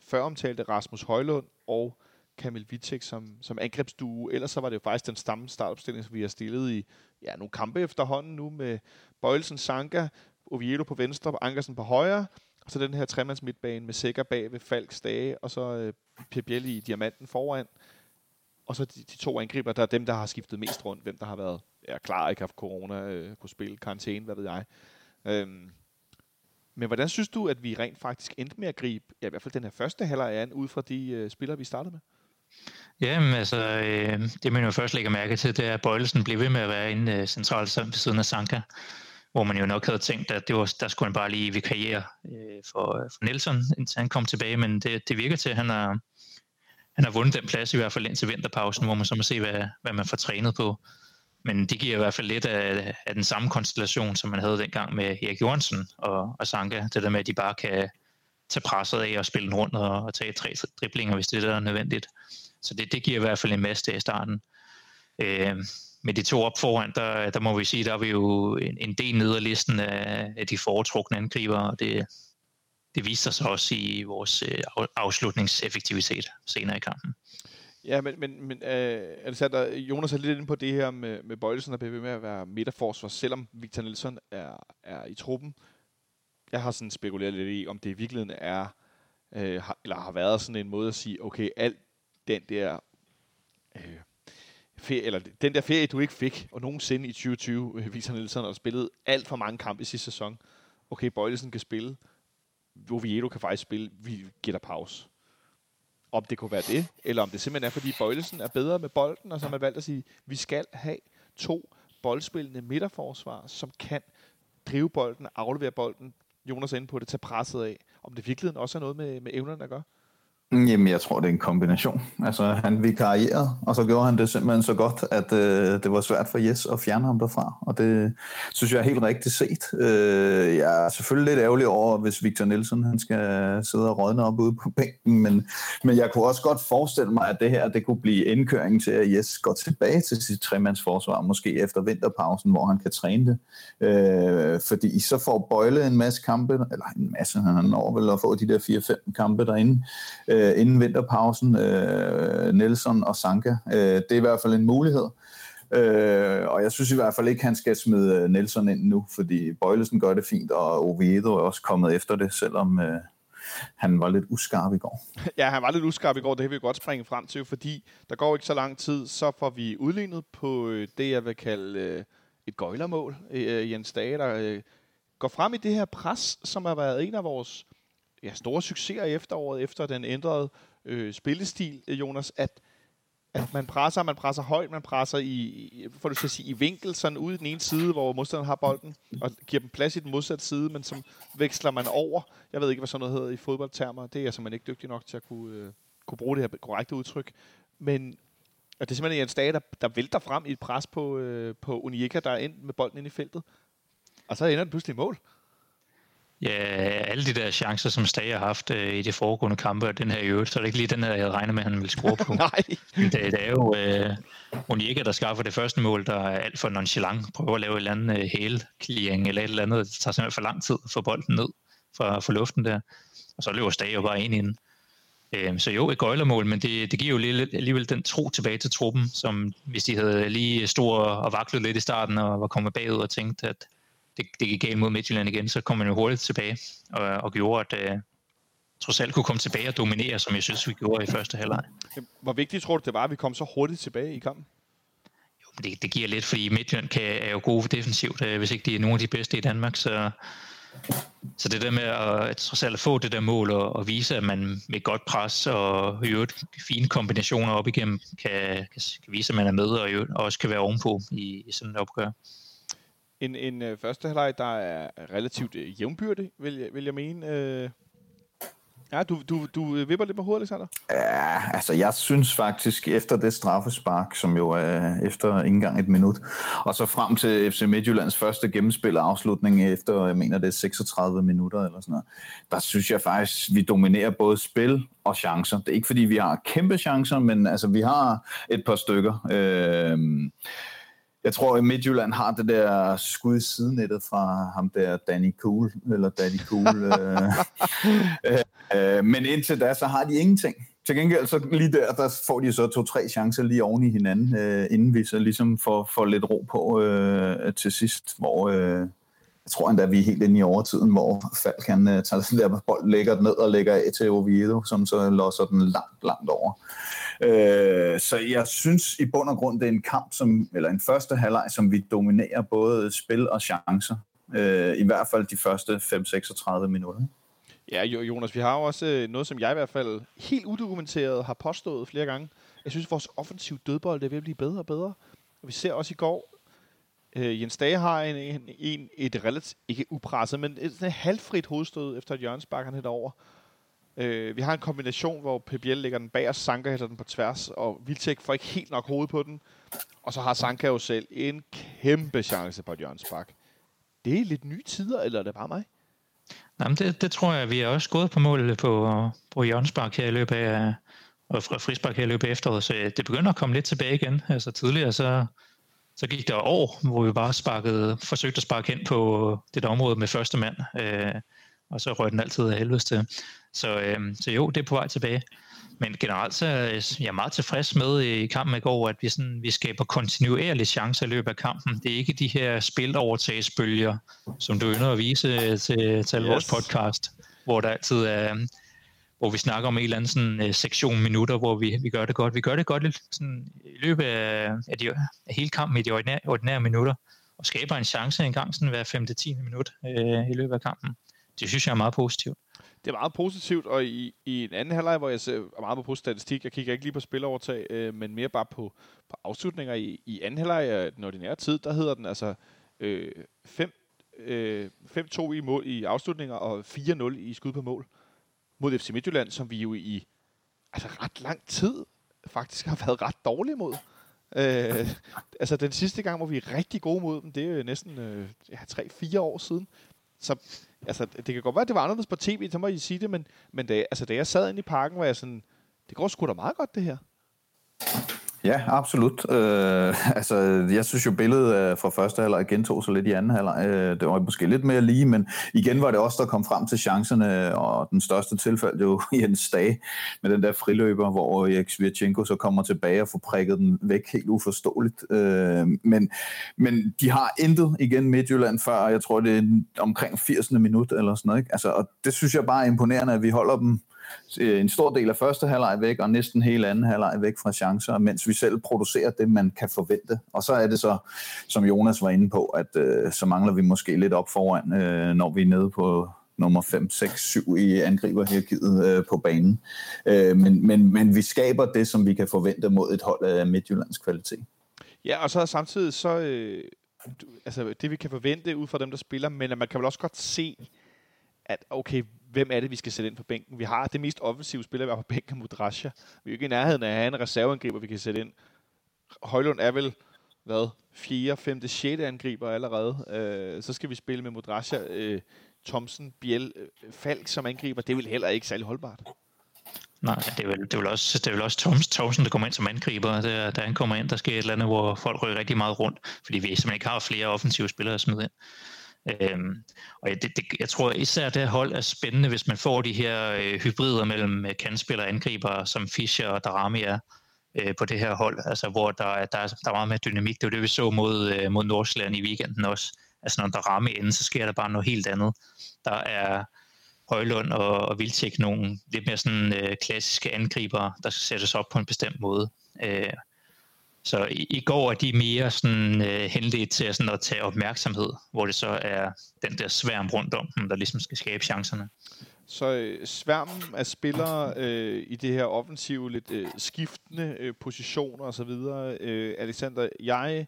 B: før omtalte Rasmus Højlund og Kamil Vitek som, som angrebsdue. Ellers så var det jo faktisk den stamme startopstilling, som vi har stillet i ja, nogle kampe efterhånden nu med Bøjelsen, Sanka, Oviedo på venstre, Ankersen på højre, og så den her tremands midtbane med Sikker bag ved Falk Stage, og så øh, Per i diamanten foran. Og så de, de to angriber, der er dem, der har skiftet mest rundt. Hvem der har været ja, klar, ikke haft corona, øh, kunne spille karantæne, hvad ved jeg. Øhm, men hvordan synes du, at vi rent faktisk endte med at gribe, ja, i hvert fald den her første halvleg an, ud fra de øh, spillere, vi startede med?
C: Jamen altså, øh, det man jo først lægger mærke til, det er, at Bøjelsen blev ved med at være inde øh, centralt ved siden af Sanka hvor man jo nok havde tænkt, at det var, der skulle han bare lige vikariere øh, for, for Nelson, indtil han kom tilbage, men det, det virker til, at han har, han har vundet den plads i hvert fald indtil vinterpausen, hvor man så må se, hvad, hvad man får trænet på. Men det giver i hvert fald lidt af, af den samme konstellation, som man havde dengang med Erik Jørgensen og, og Sanka. Det der med, at de bare kan tage presset af og spille den rundt og, og tage tre driblinger, hvis det der er nødvendigt. Så det, det giver i hvert fald en masse i starten. Øh, med de to op foran, der, der må vi sige, der er vi jo en, en del nede af listen af, af de foretrukne angriber, og det, det viser sig også i vores øh, afslutningseffektivitet senere i kampen.
B: Ja, men, men, men øh, Alexander, Jonas er lidt inde på det her med, med Bøjelsen, der bliver ved med at være midterforsvar, selvom Victor Nielsen er, er i truppen. Jeg har sådan spekuleret lidt i, om det i virkeligheden er, øh, har, eller har været sådan en måde at sige, okay, alt den der øh, ferie, eller den der ferie, du ikke fik, og nogensinde i 2020, øh, viser Nielsen, at spillet alt for mange kampe i sidste sæson. Okay, Bøjlesen kan spille. Oviedo kan faktisk spille. Vi giver dig pause. Om det kunne være det, eller om det simpelthen er, fordi Bøjlesen er bedre med bolden, og så har man valgt at sige, vi skal have to boldspillende midterforsvar, som kan drive bolden, aflevere bolden, Jonas er inde på det, tage presset af. Om det virkelig også er noget med, med evnerne at gøre?
D: Jamen, jeg tror, det er en kombination. Altså, han vikarierede, og så gjorde han det simpelthen så godt, at øh, det var svært for Jes at fjerne ham derfra. Og det synes jeg er helt rigtigt set. Øh, jeg er selvfølgelig lidt ærgerlig over, hvis Victor Nielsen han skal sidde og rådne op ude på bænken, men, men jeg kunne også godt forestille mig, at det her det kunne blive indkøringen til, at Jes går tilbage til sit tremandsforsvar, måske efter vinterpausen, hvor han kan træne det. Øh, fordi så får Bøjle en masse kampe, eller en masse, han når vel at få de der 4-5 kampe derinde, øh, øh, inden vinterpausen, øh, Nelson og Sanka. Øh, det er i hvert fald en mulighed. Øh, og jeg synes i hvert fald ikke, han skal smide øh, Nelson ind nu, fordi Bøjlesen gør det fint, og Oviedo er også kommet efter det, selvom øh, han var lidt uskarp i går.
B: Ja, han var lidt uskarp i går, det kan vi godt springe frem til, fordi der går ikke så lang tid, så får vi udlignet på øh, det, jeg vil kalde øh, et gøjlermål. Øh, Jens Dage, der øh, går frem i det her pres, som har været en af vores ja, store succeser i efteråret, efter den ændrede øh, spillestil, øh, Jonas, at, at man presser, man presser højt, man presser i, for du skal sige, i vinkel, sådan ud i den ene side, hvor modstanderen har bolden, og giver dem plads i den modsatte side, men som veksler man over. Jeg ved ikke, hvad sådan noget hedder i fodboldtermer. Det er jeg simpelthen ikke dygtig nok til at kunne, øh, kunne bruge det her korrekte udtryk. Men og det er simpelthen Jens Dage, der, der vælter frem i et pres på, øh, på Unieka, der er ind med bolden ind i feltet. Og så ender den pludselig i mål.
C: Ja, alle de der chancer, som Stage har haft øh, i de foregående kampe, og den her i øvrigt, så er det ikke lige den her, jeg regner med, at han vil score på.
B: Nej.
C: Det, det er jo øh, Onyeka, der skaffer det første mål, der er alt for nonchalant, prøver at lave et eller andet øh, hæle-clearing, eller et eller andet, det tager simpelthen for lang tid at få bolden ned fra, fra luften der. Og så løber Stage jo bare ind i den. Øh, så jo, et gøjlermål, men det, det giver jo lige, alligevel den tro tilbage til truppen, som hvis de havde lige stor og vaklet lidt i starten, og var kommet bagud og tænkt, at det, det gik galt mod Midtjylland igen, så kom man jo hurtigt tilbage og, og gjorde, at uh, trods alt kunne komme tilbage og dominere, som jeg synes, vi gjorde i første halvleg.
B: Hvor vigtigt tror du, det var, at vi kom så hurtigt tilbage i kampen?
C: Jo, men det, det giver lidt, fordi Midtjylland kan, er jo gode defensivt, uh, hvis ikke de er nogle af de bedste i Danmark, så, så det der med at, at trods alt få det der mål og, og vise, at man med godt pres og i øvrigt fine kombinationer op igennem, kan, kan, kan vise, at man er med og, og også kan være ovenpå i, i sådan et opgør
B: en, en øh, første halvleg, der er relativt øh, jævnbyrdig, vil jeg, vil jeg mene. Øh, ja, du, du, du øh, vipper lidt på hovedet, Alexander.
D: Ja, altså jeg synes faktisk, efter det straffespark, som jo er øh, efter ikke engang et minut, og så frem til FC Midtjyllands første gennemspil og afslutning efter, jeg mener det er 36 minutter eller sådan noget, der synes jeg faktisk, vi dominerer både spil og chancer. Det er ikke fordi, vi har kæmpe chancer, men altså vi har et par stykker. Øh, jeg tror, at Midtjylland har det der skud i sidenettet fra ham der Danny Cool, eller Danny Cool. øh, øh, men indtil da, så har de ingenting. Til gengæld, så lige der, der får de så to-tre chancer lige oven i hinanden, øh, inden vi så ligesom får, får lidt ro på øh, til sidst, hvor øh, jeg tror endda, vi er helt inde i overtiden, hvor Falk kan øh, tage sådan der bold, lægger den ned og lægger af til Oviedo, som så losser den langt, langt over. Øh, så jeg synes i bund og grund, det er en kamp, som, eller en første halvleg, som vi dominerer både spil og chancer. Øh, I hvert fald de første 5-36 minutter.
B: Ja, Jonas, vi har jo også øh, noget, som jeg i hvert fald helt udokumenteret har påstået flere gange. Jeg synes, at vores offensiv dødbold er ved at blive bedre og bedre. Og vi ser også i går, øh, Jens Dage har en, en, en, et relativt, ikke upresset, men et, et halvfrit hovedstød efter et hjørnespark, han over. Øh, vi har en kombination, hvor PBL lægger den bag, og Sanka hætter den på tværs, og Vilcek får ikke helt nok hoved på den. Og så har Sanka jo selv en kæmpe chance på Jørgens Bak. Det er lidt nye tider, eller er det bare mig?
C: Jamen, det, det tror jeg, vi er også gået på mål på, på Jørgens Bak her i løbet af, og frispark her i løbet af efteråret, så øh, det begynder at komme lidt tilbage igen. Altså tidligere, så, så gik der år, hvor vi bare sparkede, forsøgte at sparke ind på det der område med første mand, øh, og så røg den altid af helvedes til. Så, øh, så jo, det er på vej tilbage. Men generelt så er jeg meget tilfreds med i kampen i går, at vi, sådan, vi skaber kontinuerlige chancer i løbet af kampen. Det er ikke de her spilovertagsbølger, som du ynder at vise til, til yes. vores podcast, hvor der altid er, hvor vi snakker om en eller anden sådan, sektion minutter, hvor vi, vi gør det godt. Vi gør det godt lidt sådan, i løbet af, af, de, af hele kampen i de ordinære, ordinære minutter, og skaber en chance en gang sådan hver 5. 10. minut uh, i løbet af kampen. Det synes jeg er meget positivt
B: det er meget positivt, og i, i en anden halvleg, hvor jeg ser meget på statistik, jeg kigger ikke lige på spilovertag, øh, men mere bare på, på afslutninger i, i anden halvleg af den ordinære tid, der hedder den altså øh, 5, øh, 5-2 i mål i afslutninger og 4-0 i skud på mål mod FC Midtjylland, som vi jo i altså ret lang tid faktisk har været ret dårlige mod. Øh, altså den sidste gang, hvor vi er rigtig gode mod dem, det er jo næsten øh, ja, 3-4 år siden. Så altså, det kan godt være, at det var anderledes på tv, så må I sige det, men, men da, altså, da jeg sad inde i parken, var jeg sådan, det går sgu da meget godt det her.
D: Ja, absolut. Øh, altså, jeg synes jo, billedet øh, fra første halvleg gentog sig lidt i anden halvleg. Øh, det var måske lidt mere lige, men igen var det også der kom frem til chancerne, og den største tilfælde jo Jens Dage med den der friløber, hvor Erik Svirchenko så kommer tilbage og får prikket den væk helt uforståeligt. Øh, men, men de har intet igen Midtjylland før, jeg tror det er omkring 80. minut eller sådan noget. Ikke? Altså, og det synes jeg bare er imponerende, at vi holder dem Øh, en stor del af første halvleg væk, og næsten hele anden halvleg væk fra chancer, mens vi selv producerer det, man kan forvente. Og så er det så, som Jonas var inde på, at øh, så mangler vi måske lidt op foran, øh, når vi er nede på nummer 5, 6, 7 i angriberhierarkiet øh, på banen. Øh, men, men, men vi skaber det, som vi kan forvente mod et hold af Midtjyllands kvalitet.
B: Ja, og så samtidig så, øh, altså det vi kan forvente ud fra dem, der spiller, men man kan vel også godt se, at okay, hvem er det, vi skal sætte ind på bænken. Vi har det mest offensive spiller, vi har på bænken, Mudrasja. Vi er jo ikke i nærheden af at have en reserveangriber, vi kan sætte ind. Højlund er vel, hvad, 4., 5., 6. angriber allerede. Øh, så skal vi spille med Mudrasja, øh, Thomsen, Biel, øh, Falk som angriber. Det vil heller ikke særlig holdbart.
C: Nej, det er vel, det er vel også, det er vel også Thoms, Thomsen, der kommer ind som angriber. Der, der han kommer ind, der sker et eller andet, hvor folk ryger rigtig meget rundt, fordi vi simpelthen ikke har flere offensive spillere at smide ind. Øhm, og det, det, jeg tror især det hold er spændende, hvis man får de her øh, hybrider mellem øh, kandspillere og angriber, som Fischer og Darami er øh, på det her hold, altså hvor der, der, er, der er meget mere dynamik. Det var det, vi så mod, øh, mod Nordsjælland i weekenden også. Altså når Darami ender, så sker der bare noget helt andet. Der er Højlund og, og Vildtjek nogle lidt mere sådan øh, klassiske angriber, der skal sættes op på en bestemt måde. Øh, så i, i går er de mere sådan, øh, henledt til sådan at tage opmærksomhed, hvor det så er den der sværm rundt om dem, der ligesom skal skabe chancerne.
B: Så øh, sværmen af spillere øh, i det her offensive, lidt øh, skiftende øh, positioner osv. Øh, Alexander, jeg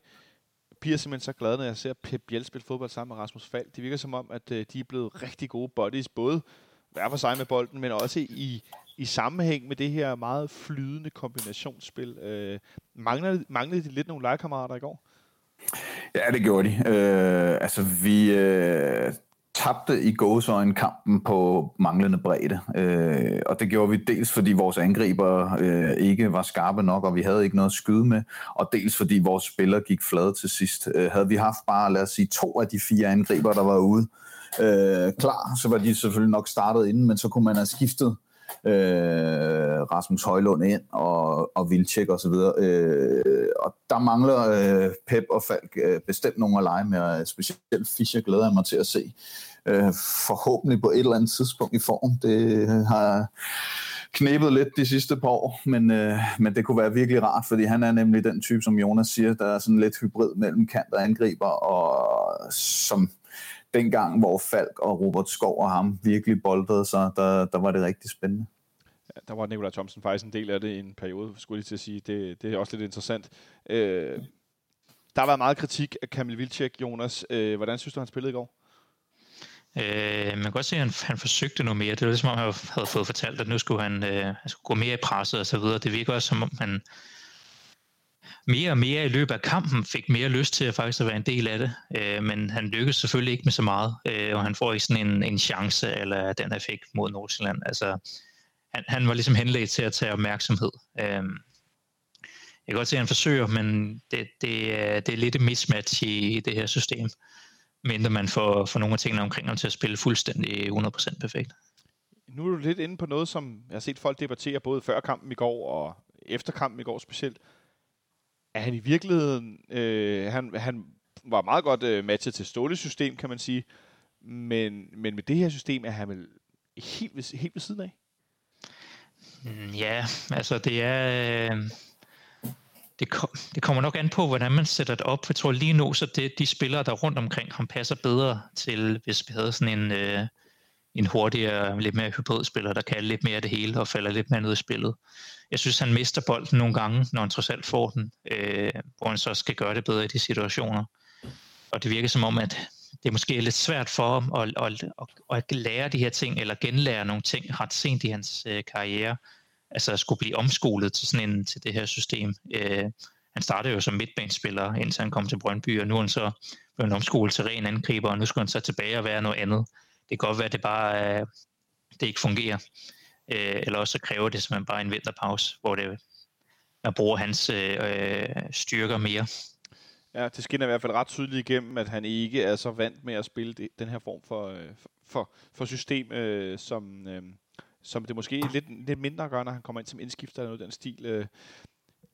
B: bliver simpelthen så glad, når jeg ser Pep Biel spille fodbold sammen med Rasmus Falk. Det virker som om, at øh, de er blevet rigtig gode buddies, både hver for sig med bolden, men også i i sammenhæng med det her meget flydende kombinationsspil. Øh, manglede, manglede de lidt nogle legekammerater i går?
D: Ja, det gjorde de. Øh, altså, vi øh, tabte i gåsøjne kampen på manglende bredde. Øh, og det gjorde vi dels, fordi vores angriber øh, ikke var skarpe nok, og vi havde ikke noget at skyde med, og dels fordi vores spillere gik flade til sidst. Øh, havde vi haft bare, lad os sige, to af de fire angriber, der var ude, øh, klar, så var de selvfølgelig nok startet inden, men så kunne man have skiftet øh, Rasmus Højlund ind og, og Vilcek og så videre. Øh, og der mangler øh, Pep og Falk øh, bestemt nogle at lege med, og specielt Fischer glæder jeg mig til at se. Øh, forhåbentlig på et eller andet tidspunkt i form. Det øh, har knæbet lidt de sidste par år, men, øh, men det kunne være virkelig rart, fordi han er nemlig den type, som Jonas siger, der er sådan lidt hybrid mellem kant og angriber, og som dengang, hvor Falk og Robert Skov og ham virkelig boldede sig, der, der var det rigtig spændende.
B: Ja, der var Nikolaj Thomsen faktisk en del af det i en periode, skulle jeg til at sige. Det, det er også lidt interessant. Øh, der har været meget kritik af Kamil Vilcek, Jonas. Øh, hvordan synes du, han spillede i går?
C: Øh, man kan godt se, at han, han forsøgte noget mere. Det var ligesom, om han havde fået fortalt, at nu skulle han, øh, han skulle gå mere i presset og så videre. Det virker også, som om han, mere og mere i løbet af kampen fik mere lyst til at faktisk at være en del af det, øh, men han lykkedes selvfølgelig ikke med så meget, øh, og han får ikke sådan en, en chance, eller den han fik mod Nordsjælland. Altså, han, han var ligesom henledt til at tage opmærksomhed. Øh, jeg kan godt se, at han forsøger, men det, det, er, det er lidt et mismatch i, i det her system, mindre man får, får nogle af tingene omkring ham til at spille fuldstændig 100% perfekt.
B: Nu er du lidt inde på noget, som jeg har set folk debattere både før kampen i går og efter kampen i går specielt er han i virkeligheden, øh, han, han var meget godt øh, matchet til Ståles system, kan man sige, men, men med det her system er han vel helt ved, helt ved siden af?
C: Mm, ja, altså det er... Øh, det, kom, det kommer nok an på, hvordan man sætter det op. Jeg tror lige nu, så det, de spillere, der rundt omkring ham, passer bedre til, hvis vi havde sådan en, øh, en hurtigere, lidt mere hybridspiller, der kan lidt mere af det hele og falder lidt mere ned i spillet. Jeg synes, han mister bolden nogle gange, når han trods alt får den, øh, hvor han så skal gøre det bedre i de situationer. Og det virker som om, at det er måske lidt svært for ham at, at, at, at lære de her ting, eller genlære nogle ting ret sent i hans øh, karriere. altså skulle blive omskolet til sådan en, til det her system. Øh, han startede jo som midtbanespiller, indtil han kom til Brøndby, og nu er han så blevet omskolet til ren angriber, og nu skal han så tilbage og være noget andet. Det kan godt være, at det bare øh, det ikke fungerer. Øh, eller også så kræver det simpelthen bare en vinterpause, hvor det, man bruger hans øh, øh, styrker mere.
B: Ja, det skinner i hvert fald ret tydeligt igennem, at han ikke er så vant med at spille det, den her form for, øh, for, for system, øh, som, øh, som det måske lidt, lidt mindre gør, når han kommer ind som indskifter eller noget den stil. Øh.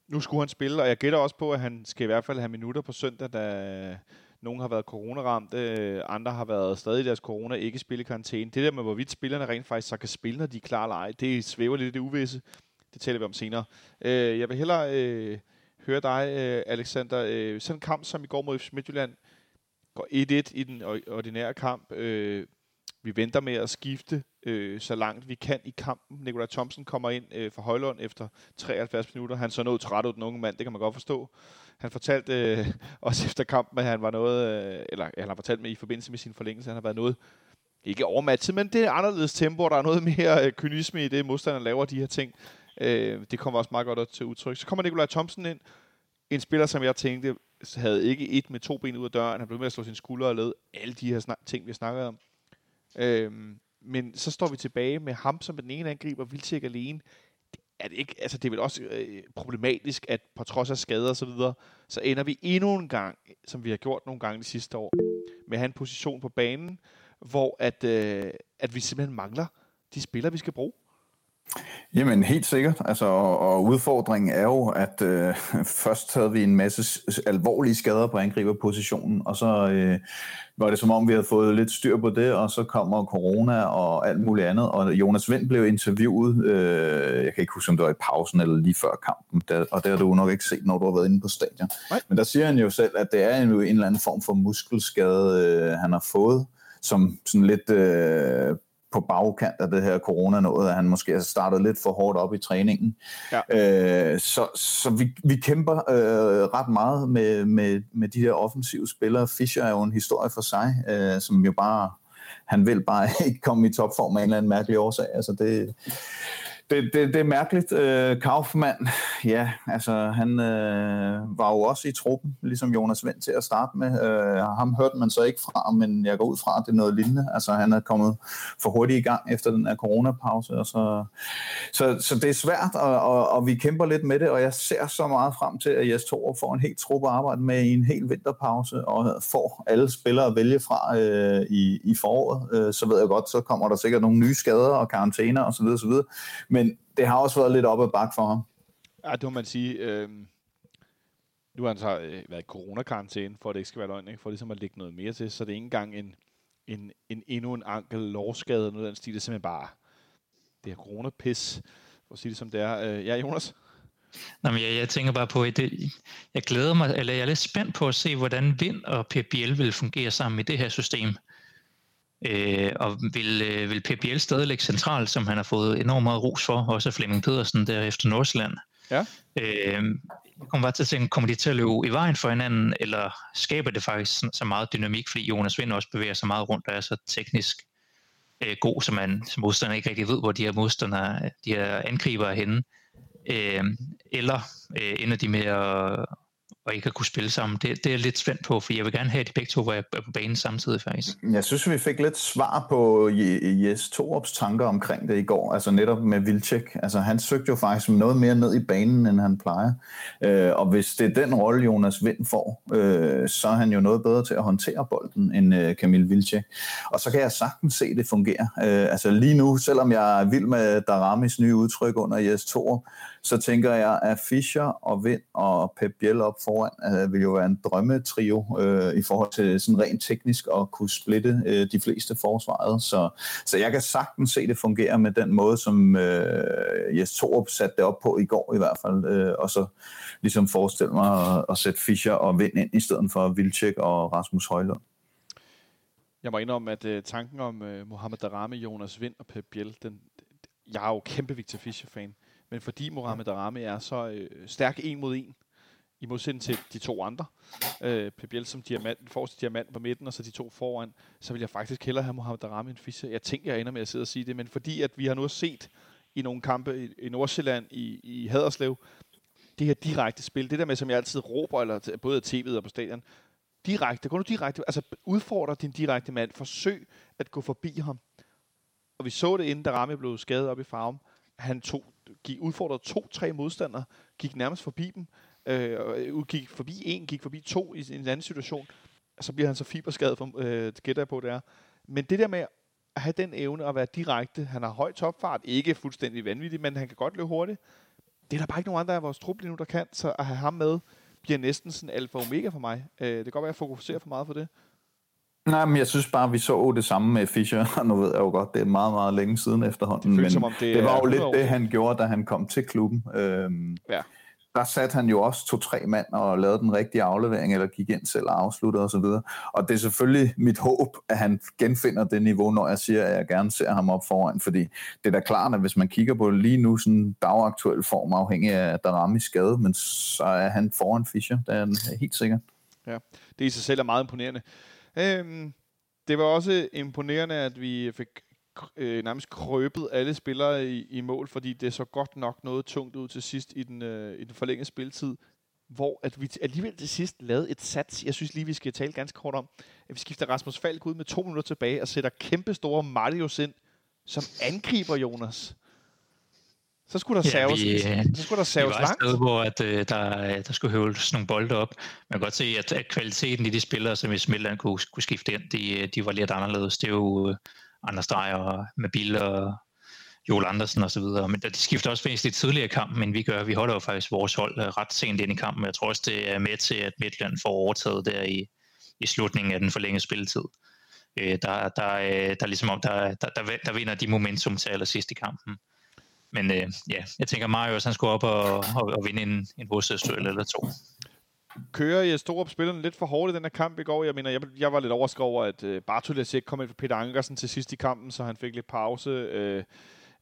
B: Nu skulle han spille, og jeg gætter også på, at han skal i hvert fald have minutter på søndag, da nogle har været coronaramt, øh, andre har været stadig i deres corona, ikke spille i karantæne. Det der med, hvorvidt spillerne rent faktisk så kan spille, når de er klar eller ej, det svæver lidt i det uvisse. Det taler vi om senere. Øh, jeg vil hellere øh, høre dig, øh, Alexander. Øh, sådan en kamp som i går mod FC Midtjylland går 1-1 i den ordinære kamp. Øh, vi venter med at skifte øh, så langt vi kan i kampen. Nikolaj Thomsen kommer ind øh, for Højlund efter 73 minutter. Han så noget træt ud den unge mand, det kan man godt forstå. Han fortalte øh, også efter kampen, at han var noget, øh, eller han har fortalt mig i forbindelse med sin forlængelse, han har været noget, ikke overmatchet, men det er anderledes tempo, der er noget mere øh, kynisme i det, modstanderen laver de her ting. Øh, det kommer også meget godt til udtryk. Så kommer Nikolaj Thomsen ind, en spiller, som jeg tænkte, havde ikke et med to ben ud af døren. Han blev med at slå sin skulder og lede alle de her snak- ting, vi snakkede om. Øhm, men så står vi tilbage med ham som den ene angriber, Vildtjek alene. Er det, ikke, altså det er vel også øh, problematisk, at på trods af skader og så videre, så ender vi endnu en gang, som vi har gjort nogle gange de sidste år, med at have en position på banen, hvor at, øh, at vi simpelthen mangler de spillere, vi skal bruge.
D: Jamen helt sikkert, altså, og, og udfordringen er jo, at øh, først havde vi en masse alvorlige skader på angriberpositionen, og så øh, var det som om, vi havde fået lidt styr på det, og så kommer corona og alt muligt andet, og Jonas Vind blev interviewet, øh, jeg kan ikke huske, om det var i pausen eller lige før kampen, der, og det har du nok ikke set, når du har været inde på stadion. Nej. Men der siger han jo selv, at det er en, en eller anden form for muskelskade, øh, han har fået, som sådan lidt øh, på bagkant af det her corona noget, at han måske har startet lidt for hårdt op i træningen. Ja. Øh, så så vi, vi kæmper øh, ret meget med, med, med de her offensive spillere. Fischer er jo en historie for sig, øh, som jo bare, han vil bare ikke komme i topform af en eller anden mærkelig årsag. Altså det, det, det, det er mærkeligt. Øh, Kaufmann, ja, altså han øh, var jo også i truppen, ligesom Jonas Vendt til at starte med. Øh, ham hørte man så ikke fra, men jeg går ud fra, at det er noget lignende. Altså han er kommet for hurtigt i gang efter den her coronapause. Og så, så, så det er svært, og, og, og vi kæmper lidt med det, og jeg ser så meget frem til, at Jes Torup får en helt truppe at arbejde med i en hel vinterpause, og får alle spillere at vælge fra øh, i, i foråret. Øh, så ved jeg godt, så kommer der sikkert nogle nye skader og karantæner osv. osv. Men det har også været lidt op ad bak for ham.
B: Ja, det må man sige. Øh, nu har han så øh, været i coronakarantæne, for at det ikke skal være løgn, ikke? for ligesom at lægge noget mere til, så det er ikke engang en, en, en endnu en ankel lårskade, noget af den stil, det er simpelthen bare det her coronapis, for at sige det som det er. Øh, ja, Jonas?
C: Nå, men jeg, jeg tænker bare på, at det, jeg glæder mig, eller jeg er lidt spændt på at se, hvordan Vind og PBL vil fungere sammen i det her system. Øh, og vil, øh, vil Pep Biel stadig ligge centralt, som han har fået enormt meget ros for, også Flemming Pedersen der efter Nordsjælland. Ja. Øh, jeg kommer bare til at tænke, kommer de til at løbe i vejen for hinanden, eller skaber det faktisk så meget dynamik, fordi Jonas Vind også bevæger sig meget rundt og er så teknisk øh, god, som man som modstander ikke rigtig ved, hvor de her modstandere, de her angriber er henne. Øh, eller øh, ender de med at, og ikke at kunne spille sammen. Det, det er jeg lidt spændt på, for jeg vil gerne have, at de begge to var på banen samtidig faktisk.
D: Jeg synes, vi fik lidt svar på Jes Torups tanker omkring det i går, altså netop med Vilcek. Altså han søgte jo faktisk noget mere ned i banen, end han plejer. Øh, og hvis det er den rolle, Jonas Vind får, øh, så er han jo noget bedre til at håndtere bolden end øh, Kamil Vilcek. Og så kan jeg sagtens se, det fungere. Øh, altså lige nu, selvom jeg er vild med Daramis nye udtryk under Jes Torup, så tænker jeg, at Fischer og Vind og Pep Biel op foran øh, vil jo være en drømmetrio øh, i forhold til sådan rent teknisk at kunne splitte øh, de fleste forsvaret. Så, så jeg kan sagtens se det fungere med den måde, som øh, Jes Torup satte det op på i går i hvert fald, øh, og så ligesom forestille mig at, at sætte Fischer og Vind ind i stedet for Vilcek og Rasmus Højlund.
B: Jeg må indrømme, at uh, tanken om uh, Mohamed Darame, Jonas Vind og Pep Biel, den, jeg er jo kæmpe Victor Fischer-fan men fordi Mohamed Darame er så øh, stærk en mod en, i modsætning til de to andre, øh, Pep som diamant, forreste diamant på midten, og så de to foran, så vil jeg faktisk hellere have Mohamed Darame end Fischer. Jeg tænker, jeg ender med at sidde og sige det, men fordi at vi har nu set i nogle kampe i, i Nordsjælland, i, i Haderslev. Det her direkte spil, det der med, som jeg altid råber, eller både af tv'et og på stadion, direkte, gå nu direkte, altså udfordre din direkte mand, forsøg at gå forbi ham. Og vi så det, inden da Rami blev skadet op i farven. Han tog, gik, udfordret to-tre modstandere, gik nærmest forbi dem, øh, øh gik forbi en, gik forbi to i en anden situation. Så bliver han så fiberskadet, for, øh, gætter jeg på, det er. Men det der med at have den evne at være direkte, han har høj topfart, ikke fuldstændig vanvittig, men han kan godt løbe hurtigt. Det er der bare ikke nogen andre af vores trup lige nu, der kan, så at have ham med, bliver næsten sådan alfa og omega for mig. Øh, det kan godt være, at jeg fokuserer for meget på det.
D: Nej, men jeg synes bare, vi så det samme med Fischer, og nu ved jeg jo godt, det er meget, meget længe siden efterhånden, det men som om det, det var jo lidt det, han gjorde, da han kom til klubben. Øhm, ja der satte han jo også to-tre mand og lavede den rigtige aflevering, eller gik ind selv og afsluttede osv. Og, og det er selvfølgelig mit håb, at han genfinder det niveau, når jeg siger, at jeg gerne ser ham op foran, fordi det er da klart, at hvis man kigger på lige nu, sådan dagaktuel form, afhængig af Daramis skade, men så er han foran Fischer, det er helt sikkert.
B: Ja, det i sig selv er meget imponerende. Øhm, det var også imponerende, at vi fik øh, nærmest krøbet alle spillere i, i mål, fordi det så godt nok noget tungt ud til sidst i den, øh, i den forlængede spilletid, hvor at vi alligevel til sidst lavede et sats, jeg synes lige, vi skal tale ganske kort om, at vi skifter Rasmus Falk ud med to minutter tilbage og sætter kæmpe store Marius ind, som angriber Jonas. Så skulle der ja, saves, vi, så skulle der saves
C: var langt. Sted, hvor at, øh, der, der skulle høvles nogle bolde op. Man kan godt se, at, at kvaliteten i de spillere, som i Midtland kunne, kunne skifte ind, de, de var lidt anderledes. Det er jo Anders Dreyer med Bill og Joel Andersen osv. Men de skifter også væsentligt tidligere i kampen, end vi gør. Vi holder jo faktisk vores hold øh, ret sent ind i kampen. Jeg tror også, det er med til, at Midtland får overtaget der i, i slutningen af den forlængede spilletid. Øh, der, der, øh, der, ligesom om, der, der, der, der vinder de momentum til allersidst i kampen. Men øh, ja, jeg tænker Marius, han skulle op og, og, og vinde en, en hovedstødsduel eller to
B: kører i Storup spillerne lidt for hårdt i den her kamp i går. Jeg mener, jeg, jeg var lidt overrasket over, at øh, Bartolas ikke kom ind for Peter Ankersen til sidst i kampen, så han fik lidt pause. Øh,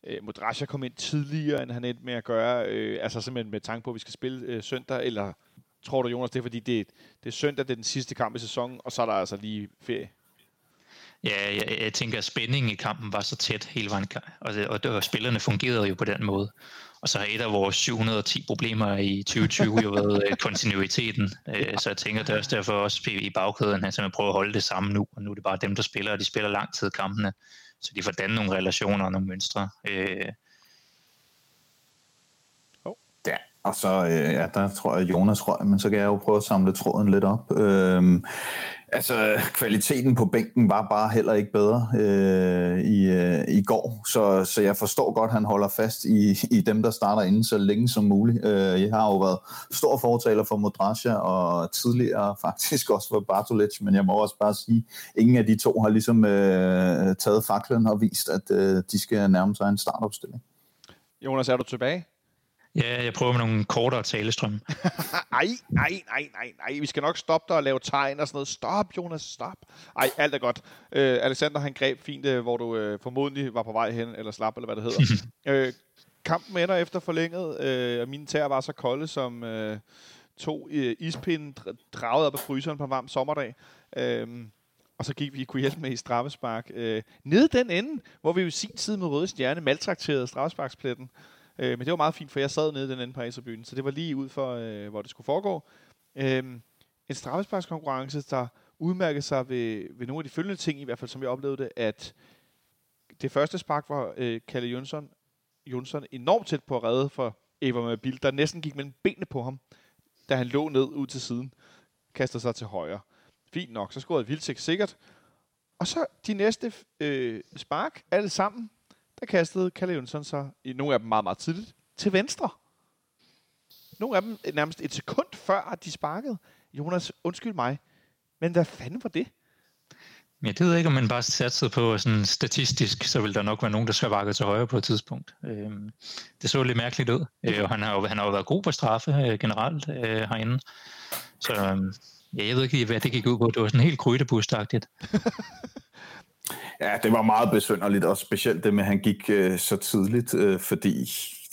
B: øh uh, Modrasja kom ind tidligere, end han endte med at gøre. Øh, altså simpelthen med tanke på, at vi skal spille øh, søndag, eller tror du, Jonas, det er fordi, det, det er søndag, det er den sidste kamp i sæsonen, og så er der altså lige ferie?
C: Ja, jeg, jeg tænker, at spændingen i kampen var så tæt hele vejen, og, det, og, det, og spillerne fungerede jo på den måde. Og så har et af vores 710 problemer i 2020 jo været øh, kontinuiteten. Øh, så jeg tænker, det er også derfor også i bagkæden, at man prøver at holde det samme nu. Og nu er det bare dem, der spiller, og de spiller lang tid kampene. Så de får dannet nogle relationer og nogle mønstre. Øh.
D: Ja, og så øh, ja, der tror jeg, Jonas røg, men så kan jeg jo prøve at samle tråden lidt op. Øh, Altså, kvaliteten på bænken var bare heller ikke bedre øh, i, øh, i går, så, så jeg forstår godt, at han holder fast i, i dem, der starter inden så længe som muligt. Øh, jeg har jo været stor fortaler for Modrasja, og tidligere faktisk også for Bartolic, men jeg må også bare sige, at ingen af de to har ligesom øh, taget faklen og vist, at øh, de skal nærme sig en startopstilling.
B: Jonas, er du tilbage?
C: Ja, jeg prøver med nogle kortere talestrømme.
B: ej, nej, nej, nej, nej. Vi skal nok stoppe dig og lave tegn og sådan noget. Stop, Jonas, stop. Ej, alt er godt. Uh, Alexander, han greb fint, uh, hvor du uh, formodentlig var på vej hen, eller slap, eller hvad det hedder. uh, kampen ender efter forlænget, uh, og mine tæer var så kolde som uh, to uh, ispinde draget op af fryseren på en varm sommerdag. Uh, og så gik vi kunne hjælpe med i straffespark. Uh, nede den ende, hvor vi jo sin tid med Røde Stjerne maltrakterede straffesparkspletten. Øh, men det var meget fint, for jeg sad nede i den anden på Aserbyen, så det var lige ud for, øh, hvor det skulle foregå. Øh, en straffesparkskonkurrence, der udmærkede sig ved, ved nogle af de følgende ting, i hvert fald som jeg oplevede det, at det første spark var øh, Kalle Jonsson, Jonsson enormt tæt på at redde for Eva Mabil, der næsten gik mellem benene på ham, da han lå ned ud til siden, kastede sig til højre. Fint nok, så scorede Vildtæk sikkert. Og så de næste øh, spark, alle sammen, der kastede Kalle Jonsson sig, i nogle af dem meget, meget tidligt, til venstre. Nogle af dem nærmest et sekund før, at de sparkede. Jonas, undskyld mig, men hvad fanden var det?
C: Ja, det ved jeg ikke, om man bare satsede på sådan statistisk, så vil der nok være nogen, der vakke til højre på et tidspunkt. Øhm, det så lidt mærkeligt ud, øh, og han har, jo, han har jo været god på straffe øh, generelt øh, herinde. Så øhm, ja, jeg ved ikke, hvad det gik ud på. Det var sådan helt krydebustagtigt.
D: Ja, det var meget besynderligt, og specielt det med, at han gik øh, så tidligt, øh, fordi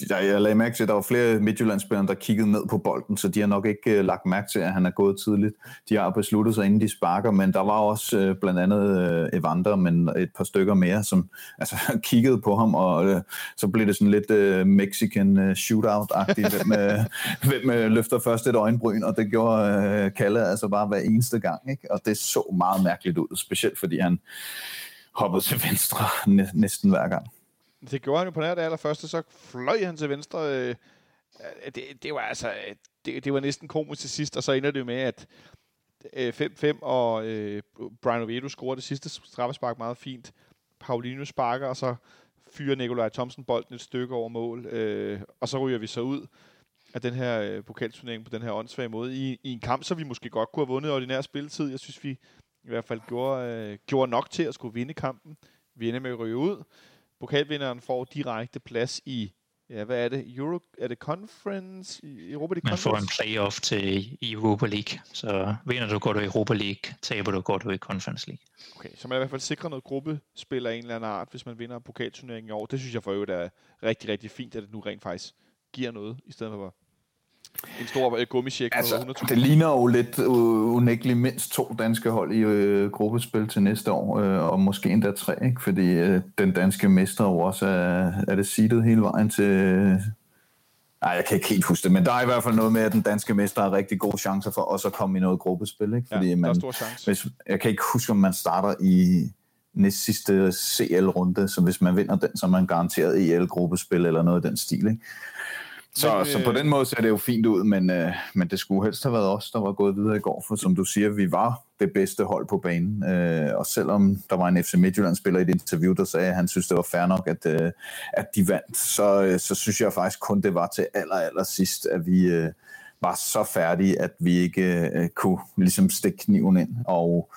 D: jeg, jeg lagde mærke til, at der var flere Midtjyllandsspillere, der kiggede ned på bolden, så de har nok ikke øh, lagt mærke til, at han er gået tidligt. De har besluttet sig, inden de sparker, men der var også øh, blandt andet øh, Evander, men et par stykker mere, som altså, kiggede på ham, og øh, så blev det sådan lidt øh, Mexican øh, shootout-agtigt, hvem, øh, hvem øh, løfter først et øjenbryn, og det gjorde øh, Kalle altså bare hver eneste gang, ikke? og det så meget mærkeligt ud, specielt fordi han hoppet til venstre næsten hver gang.
B: Det gjorde han jo på nær det allerførste, så fløj han til venstre. Øh, det, det var altså, det, det var næsten komisk til sidst, og så ender det jo med, at øh, 5-5, og øh, Brian Oviedo scorer det sidste straffespark meget fint. Paulinho sparker, og så fyrer Nikolaj Thomsen bolden et stykke over mål, øh, og så ryger vi så ud af den her øh, pokalturnering på den her åndssvage måde i, i en kamp, så vi måske godt kunne have vundet ordinær spilletid. Jeg synes, vi i hvert fald gjorde, øh, gjorde nok til at skulle vinde kampen. Vi ender med at ryge ud. Pokalvinderen får direkte plads i, ja, hvad er det? Euro, er det Conference? Europa League
C: Man får en playoff til Europa League, så vinder du, går du i Europa League, taber du, går du i Conference League.
B: Okay, så man i hvert fald sikrer noget gruppespil af en eller anden art, hvis man vinder pokalturneringen i år. Det synes jeg for øvrigt er rigtig, rigtig fint, at det nu rent faktisk giver noget, i stedet for en stor uh, gummisjek
D: altså, 100 Det ligner jo lidt unægteligt mindst to danske hold i uh, gruppespil til næste år, uh, og måske endda tre, ikke? fordi uh, den danske mester jo også er, er det seedet hele vejen til... Nej, jeg kan ikke helt huske det, men der er i hvert fald noget med, at den danske mester har rigtig gode chancer for også at komme i noget gruppespil. Ikke?
B: Fordi ja, man, der er chance.
D: Hvis, jeg kan ikke huske, om man starter i næst sidste CL-runde, så hvis man vinder den, så er man garanteret EL-gruppespil eller noget af den stil. Ikke? Så, men, så på øh, den måde ser det jo fint ud, men, øh, men det skulle helst have været os, der var gået videre i går, for som du siger, vi var det bedste hold på banen. Øh, og selvom der var en FC Midtjylland-spiller i et interview, der sagde, at han synes, det var fair nok, at, øh, at de vandt, så, øh, så synes jeg faktisk kun, det var til aller, aller sidst, at vi, øh, var så færdige, at vi ikke øh, kunne ligesom stikke kniven ind. Og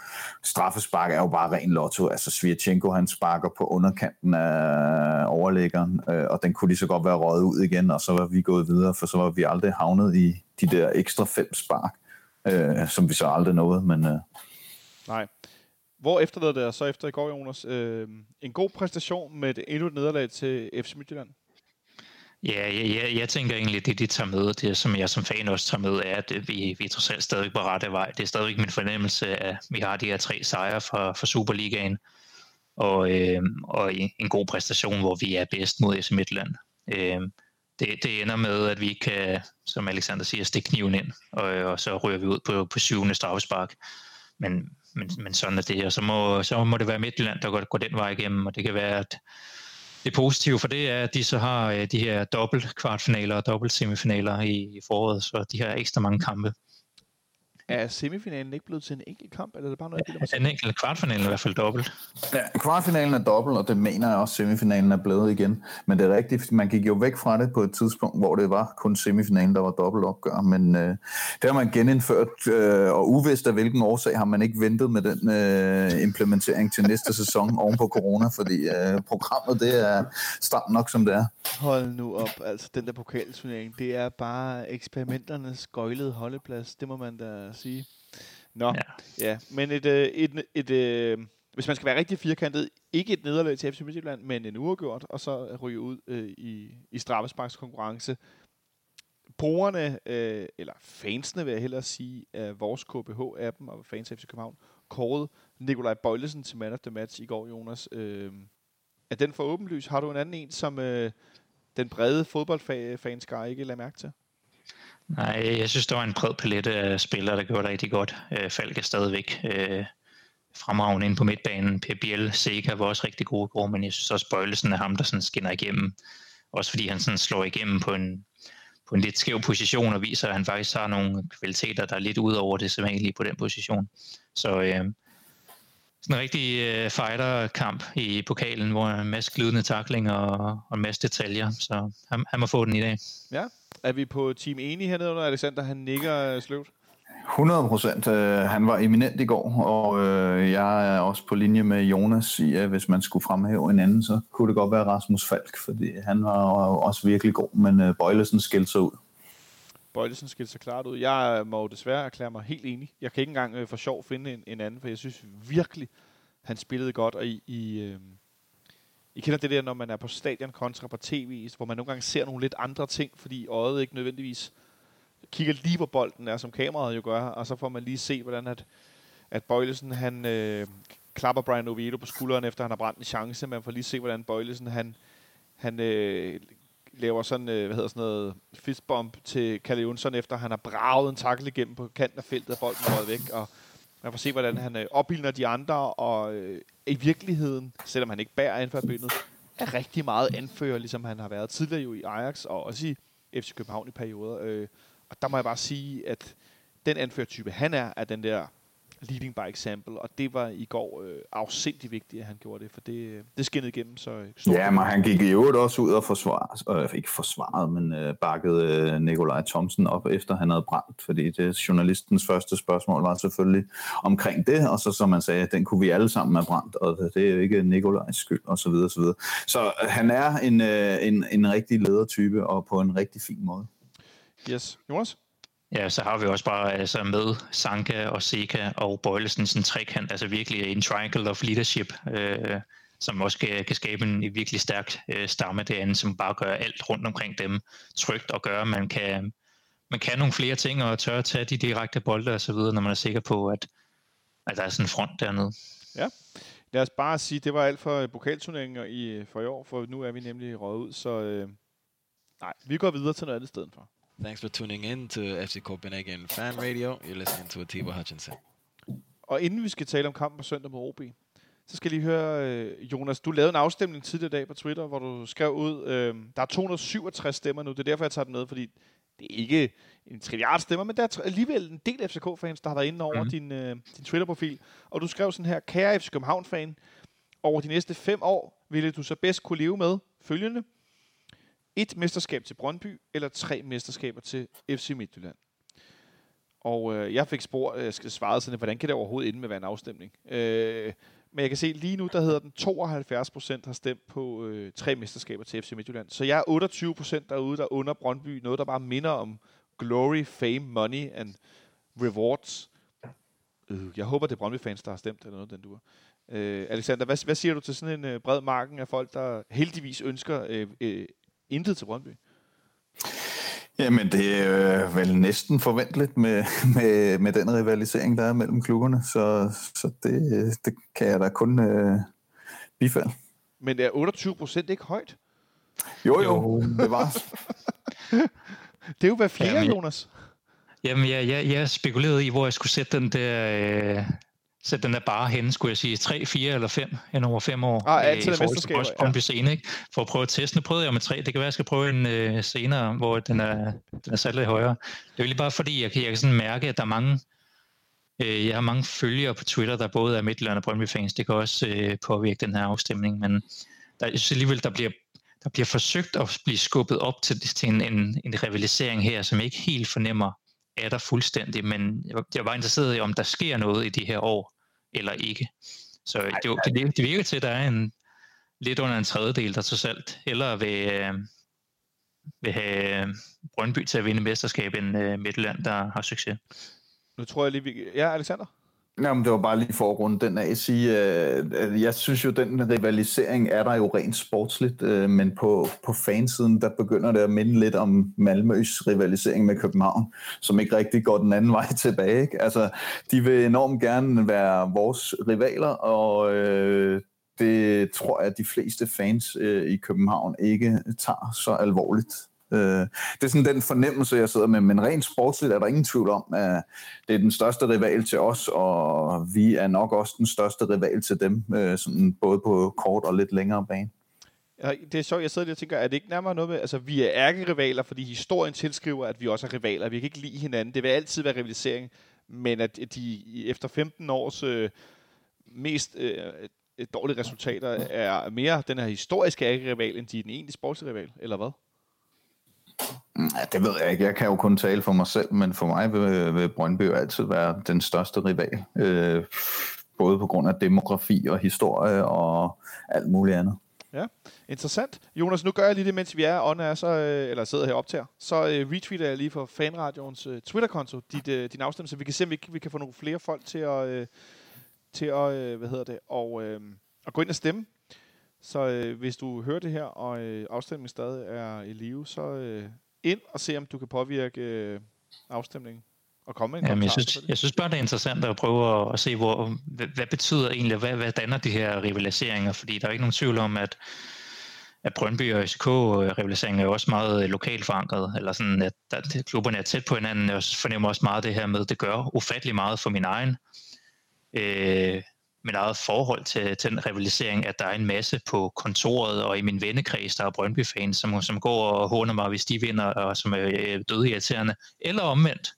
D: straffespark er jo bare ren lotto. Altså Svirchenko, han sparker på underkanten af overlæggeren, øh, og den kunne lige så godt være røget ud igen, og så var vi gået videre, for så var vi aldrig havnet i de der ekstra fem spark, øh, som vi så aldrig nåede. Men, øh.
B: Nej. Hvor efterlader det så efter i går, Jonas? Øh, en god præstation med et endnu et nederlag til FC Midtjylland?
C: Ja, jeg, jeg, jeg tænker egentlig, det de tager med, det som jeg som fan også tager med, er, at øh, vi, vi er trods alt stadig på rette vej. Det er stadig min fornemmelse, at vi har de her tre sejre fra, fra Superligaen, og, øh, og en god præstation, hvor vi er bedst mod FC Midtland. Øh, det, det ender med, at vi kan, som Alexander siger, stikke kniven ind, og, og så ryger vi ud på, på syvende straffespark. Men, men, men sådan er det, og så må, så må det være Midtjylland, der går, går den vej igennem, og det kan være, at det positive for det er, at de så har øh, de her dobbelt kvartfinaler og dobbelt semifinaler i foråret, så de har ekstra mange kampe.
B: Er semifinalen ikke blevet til en enkelt kamp, eller er det bare noget, jeg
C: ja, En enkelt kvartfinale er i hvert fald dobbelt.
D: Ja, kvartfinalen er dobbelt, og det mener jeg også, semifinalen er blevet igen. Men det er rigtigt, man gik jo væk fra det på et tidspunkt, hvor det var kun semifinalen, der var dobbelt opgør. Men øh, det har man genindført, øh, og uvist af hvilken årsag har man ikke ventet med den øh, implementering til næste sæson oven på corona, fordi øh, programmet det er stramt nok, som det er.
B: Hold nu op, altså den der pokalturnering, det er bare eksperimenternes gøjlede holdeplads, det må man da sige. Nå, ja. ja. Men et, øh, et, et, øh, hvis man skal være rigtig firkantet, ikke et nederlag til FC Midtjylland, men en uafgjort, og så ryge ud øh, i, i straffesparks konkurrence. Brugerne, øh, eller fansene vil jeg hellere sige, af vores KBH-appen og fans af FC København, kåret Nikolaj Bøjlesen til man of the match i går, Jonas. Øh, er den for åbenlys? Har du en anden en, som øh, den brede fodboldfanskare ikke lader mærke til?
C: Nej, jeg synes, der var en bred palette af spillere, der gjorde det rigtig godt. Øh, Falk er stadigvæk øh, fremragende inde på midtbanen. Per Biel, var også rigtig gode går, men jeg synes også, Bøjlesen er ham, der sådan skinner igennem. Også fordi han sådan slår igennem på en, på en lidt skæv position og viser, at han faktisk har nogle kvaliteter, der er lidt ud over det sædvanlige på den position. Så øh, sådan en rigtig øh, fighter-kamp i pokalen, hvor en masse glidende takling og, og en masse detaljer. Så han, han må få den i dag.
B: Ja, er vi på team enige hernede under Alexander? Han nikker øh, sløvt.
D: 100 procent. Øh, han var eminent i går, og øh, jeg er også på linje med Jonas i, at hvis man skulle fremhæve en anden, så kunne det godt være Rasmus Falk, fordi han var også virkelig god, men øh, Bøjlesen skilte sig ud.
B: Bøjlesen skilte sig klart ud. Jeg øh, må desværre erklære mig helt enig. Jeg kan ikke engang øh, for sjov finde en, en anden, for jeg synes virkelig, han spillede godt, og i, i, øh, I kender det der, når man er på stadion kontra på tv, hvor man nogle gange ser nogle lidt andre ting, fordi øjet ikke nødvendigvis kigger lige på bolden, er som kameraet jo gør, og så får man lige se, hvordan at, at Bøjlesen, han øh, klapper Brian Oviedo på skulderen, efter han har brændt en chance. Man får lige se, hvordan Bøjlesen, han, han øh, laver sådan, øh, hvad hedder sådan noget, fistbump til Kalle Jonsson, efter han har braget en takkel igennem på kanten af feltet, og bolden er væk, og man får se, hvordan han øh, opildner de andre, og øh, i virkeligheden, selvom han ikke bærer anførbindet, er rigtig meget anfører, ligesom han har været tidligere jo i Ajax, og også i FC København i perioder. Øh, og der må jeg bare sige, at den anførtype, han er, er den der leading by example, og det var i går øh, afsindig vigtigt, at han gjorde det, for det, det skinnede igennem. Så øh,
D: ja, men han gik i øvrigt også ud og forsvarede, øh, ikke forsvaret, men øh, bakkede øh, Nikolaj Thomsen op, efter han havde brændt, fordi det journalistens første spørgsmål var selvfølgelig omkring det, og så som man sagde, den kunne vi alle sammen have brændt, og det er jo ikke Nikolajs skyld, og så videre, så videre. Så øh, han er en, øh, en, en rigtig ledertype, og på en rigtig fin måde.
B: Yes. Jonas?
C: Ja, så har vi også bare altså med Sanka og Seca og Bøjlesen en trekant, altså virkelig en triangle of leadership, øh, som også kan, kan skabe en virkelig stærk øh, stamme derinde, som bare gør alt rundt omkring dem trygt og gør, at man kan, man kan nogle flere ting og tør at tage de direkte bolde og så videre, når man er sikker på, at, at der er sådan en front dernede.
B: Ja, lad os bare sige, det var alt for øh, pokalturneringer i, øh, for i år, for nu er vi nemlig røget ud, så øh, nej, vi går videre til noget andet sted for.
E: Thanks for tuning in to FC Copenhagen Fan Radio. You're listening to Atiba Hutchinson.
B: Og inden vi skal tale om kampen på søndag mod OB, så skal jeg lige høre, øh, Jonas, du lavede en afstemning tidligere i dag på Twitter, hvor du skrev ud, øh, der er 267 stemmer nu, det er derfor, jeg tager den med, fordi det er ikke en trilliard stemmer, men der er alligevel en del FCK-fans, der har været inde over mm. din, øh, din Twitter-profil. Og du skrev sådan her, kære FC København-fan, over de næste fem år ville du så bedst kunne leve med følgende – et mesterskab til Brøndby, eller tre mesterskaber til FC Midtjylland. Og øh, jeg fik spor, øh, skal svare sådan, hvordan kan det overhovedet ende med at være en afstemning? Øh, men jeg kan se, lige nu, der hedder den 72 procent har stemt på øh, tre mesterskaber til FC Midtjylland. Så jeg er 28 procent derude, der under Brøndby. Noget, der bare minder om glory, fame, money and rewards. Øh, jeg håber, det er Brøndby-fans, der har stemt, eller noget den du øh, Alexander, hvad, hvad siger du til sådan en øh, bred marken af folk, der heldigvis ønsker øh, øh, intet til Brøndby.
D: Jamen, det er øh, vel næsten forventeligt med, med, med den rivalisering, der er mellem klubberne, så, så det, det kan jeg da kun øh, bifalde.
B: Men er 28 procent ikke højt?
D: Jo, jo, det var.
B: det er jo hver fjerde, jamen, Jonas.
C: Jamen, jeg, jeg, jeg spekulerede i, hvor jeg skulle sætte den der øh, sætte den der bare hen, skulle jeg sige, 3, 4 eller 5 hen over 5 år.
B: Ah, altid øh, mesterskaber,
C: ja. På scene, ikke? For at prøve at teste. Nu prøvede jeg med 3. Det kan være, jeg skal prøve en øh, senere, hvor den er, den er sat lidt højere. Det er lige bare fordi, jeg kan, jeg kan sådan mærke, at der er mange, øh, jeg har mange følgere på Twitter, der både er Midtjylland og Brøndby fans. Det kan også øh, påvirke den her afstemning, men der, jeg synes alligevel, der bliver der bliver forsøgt at blive skubbet op til, til en, en, en rivalisering her, som ikke helt fornemmer er der fuldstændig, men jeg, jeg var interesseret i, om der sker noget i de her år, eller ikke. Så Ej, det, det, det virker til, at der er en lidt under en tredjedel, der så alt hellere vil, øh, vil have Brøndby til at vinde mesterskab end øh, Midtland, der har succes.
B: Nu tror jeg lige, vi... Ja, Alexander?
D: Jamen, det var bare lige for den af at sige, øh, øh, jeg synes jo, den rivalisering er der jo rent sportsligt, øh, men på, på fansiden, der begynder det at minde lidt om Malmøs rivalisering med København, som ikke rigtig går den anden vej tilbage. Ikke? Altså, de vil enormt gerne være vores rivaler, og øh, det tror jeg, at de fleste fans øh, i København ikke tager så alvorligt. Øh, det er sådan den fornemmelse, jeg sidder med, men rent sportsligt er der ingen tvivl om, at det er den største rival til os, og vi er nok også den største rival til dem, øh, sådan både på kort og lidt længere bane.
B: Ja, det er så, jeg sidder lige og tænker, er det ikke nærmere noget med, altså vi er ærkerivaler, fordi historien tilskriver, at vi også er rivaler. Vi kan ikke lide hinanden. Det vil altid være rivalisering, men at de efter 15 års øh, mest øh, dårlige resultater er mere den her historiske ærkerival, end de er den egentlige sportsrival, eller hvad?
D: Ja, det ved jeg ikke. Jeg kan jo kun tale for mig selv, men for mig vil, vil Brøndby jo altid være den største rival. Øh, både på grund af demografi og historie og alt muligt andet.
B: Ja, interessant. Jonas, nu gør jeg lige det, mens vi er on er, så, øh, eller sidder her op til Så uh, retweeter jeg lige for Fanradions uh, Twitter-konto dit, uh, din afstemning, så vi kan se, om vi, vi kan få nogle flere folk til at, uh, til at uh, hvad hedder det, og, uh, at gå ind og stemme. Så øh, hvis du hører det her, og øh, afstemningen stadig er i live, så øh, ind og se, om du kan påvirke øh, afstemningen. Og komme med en
C: Jamen, jeg, synes, jeg synes bare, det er interessant at prøve at, at se, hvor, hvad, hvad betyder egentlig, hvad, hvad danner de her rivaliseringer? Fordi der er ikke nogen tvivl om, at, at Brøndby og FCK-rivaliseringen er jo også meget øh, lokalt forankret, eller sådan, at, at klubberne er tæt på hinanden. Jeg fornemmer også meget det her med, det gør ufattelig meget for min egen øh, mit eget forhold til, til den rivalisering, at der er en masse på kontoret og i min vennekreds, der er Brøndby-fans, som, som går og håner mig, hvis de vinder, og som er øh, dødirriterende. Eller omvendt.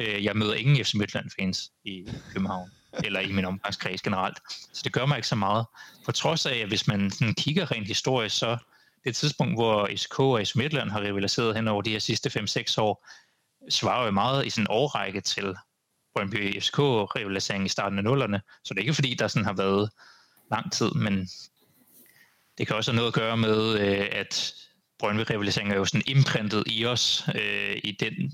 C: Øh, jeg møder ingen FC Midtland-fans i København, eller i min omgangskreds generelt. Så det gør mig ikke så meget. For trods af, at hvis man sådan kigger rent historisk, så det tidspunkt, hvor SK og FC Midtland har rivaliseret hen over de her sidste 5-6 år, svarer jo meget i sådan en årrække til Brøndby FCK-rivalisering i starten af nullerne. Så det er ikke fordi, der sådan har været lang tid, men det kan også have noget at gøre med, øh, at Brøndby-rivalisering er jo sådan imprintet i os øh, i den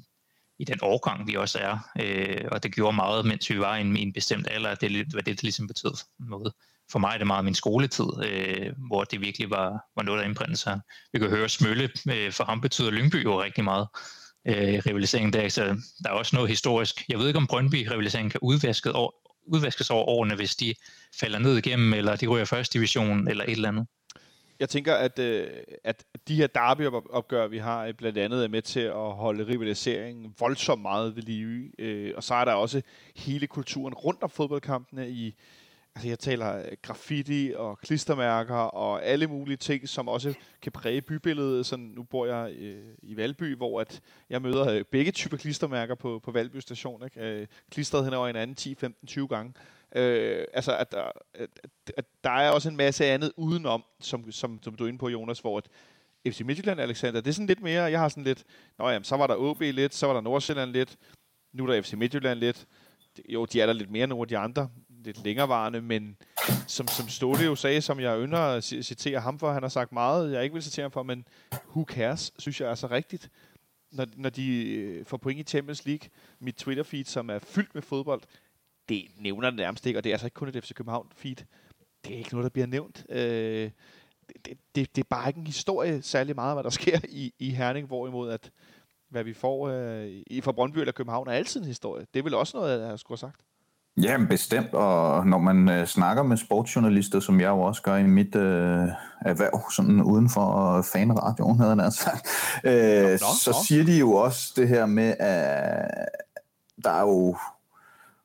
C: i den årgang, vi også er. Øh, og det gjorde meget, mens vi var i en, i en bestemt alder, det, hvad det, det ligesom betød noget. For mig er det meget min skoletid, øh, hvor det virkelig var, var noget, der indbrændte sig. Vi kan høre Smølle, øh, for ham betyder Lyngby jo rigtig meget øh, rivaliseringen der. Så der er også noget historisk. Jeg ved ikke, om Brøndby-rivaliseringen kan udvaskes over, udvaskes over årene, hvis de falder ned igennem, eller de ryger første division, eller et eller andet.
B: Jeg tænker, at, øh, at de her derby-opgør, vi har, øh, blandt andet er med til at holde rivaliseringen voldsomt meget ved live. Øh, og så er der også hele kulturen rundt om fodboldkampene i, altså jeg taler øh, graffiti og klistermærker og alle mulige ting, som også kan præge bybilledet. Sådan, nu bor jeg øh, i Valby, hvor at jeg møder øh, begge typer klistermærker på, på Valby station. Ikke? Øh, klistret hen over hinanden 10, 15, 20 gange. Øh, altså, at der, at, at der er også en masse andet udenom, som, som, som du er inde på, Jonas, hvor at FC Midtjylland, Alexander, det er sådan lidt mere, jeg har sådan lidt, nå jamen, så var der OB lidt, så var der Nordsjælland lidt, nu er der FC Midtjylland lidt. Jo, de er der lidt mere end nogle af de andre, lidt længerevarende, men som, som Ståle jo sagde, som jeg ynder at citere ham for, han har sagt meget, jeg ikke vil citere ham for, men who cares, synes jeg er så rigtigt. Når, når de øh, får point i Champions League, mit Twitter-feed, som er fyldt med fodbold, det nævner det nærmest ikke, og det er altså ikke kun et FC København feed. Det er ikke noget, der bliver nævnt. Øh, det, det, det er bare ikke en historie særlig meget, hvad der sker i, i Herning, hvorimod at hvad vi får øh, i fra Brøndby eller København er altid en historie. Det er vel også noget, jeg skulle have sagt.
D: Ja, bestemt, og når man øh, snakker med sportsjournalister, som jeg jo også gør i mit øh, erhverv, sådan uden for fanradioen, havde jeg sagt, øh, nå, nå, så nå. siger de jo også det her med, at der er jo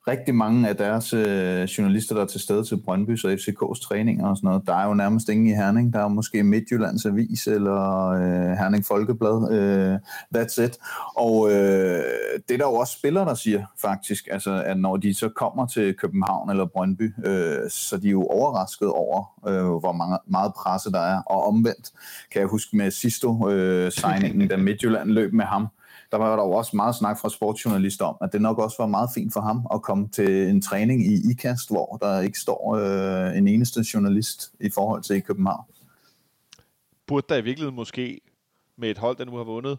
D: rigtig mange af deres øh, journalister, der er til stede til Brøndby og FCK's træninger og sådan noget, der er jo nærmest ingen i Herning. Der er jo måske Midtjyllands Avis eller øh, Herning Folkeblad. Øh, that's it. Og øh, det er der jo også spillere, der siger faktisk, altså, at når de så kommer til København eller Brøndby, øh, så de er jo overrasket over, øh, hvor mange, meget presse der er. Og omvendt kan jeg huske med Sisto-signingen, øh, da Midtjylland løb med ham, der var der jo også meget snak fra sportsjournalister om, at det nok også var meget fint for ham at komme til en træning i IKAST, hvor der ikke står øh, en eneste journalist i forhold til i København.
B: Burde der i virkeligheden måske med et hold, der nu har vundet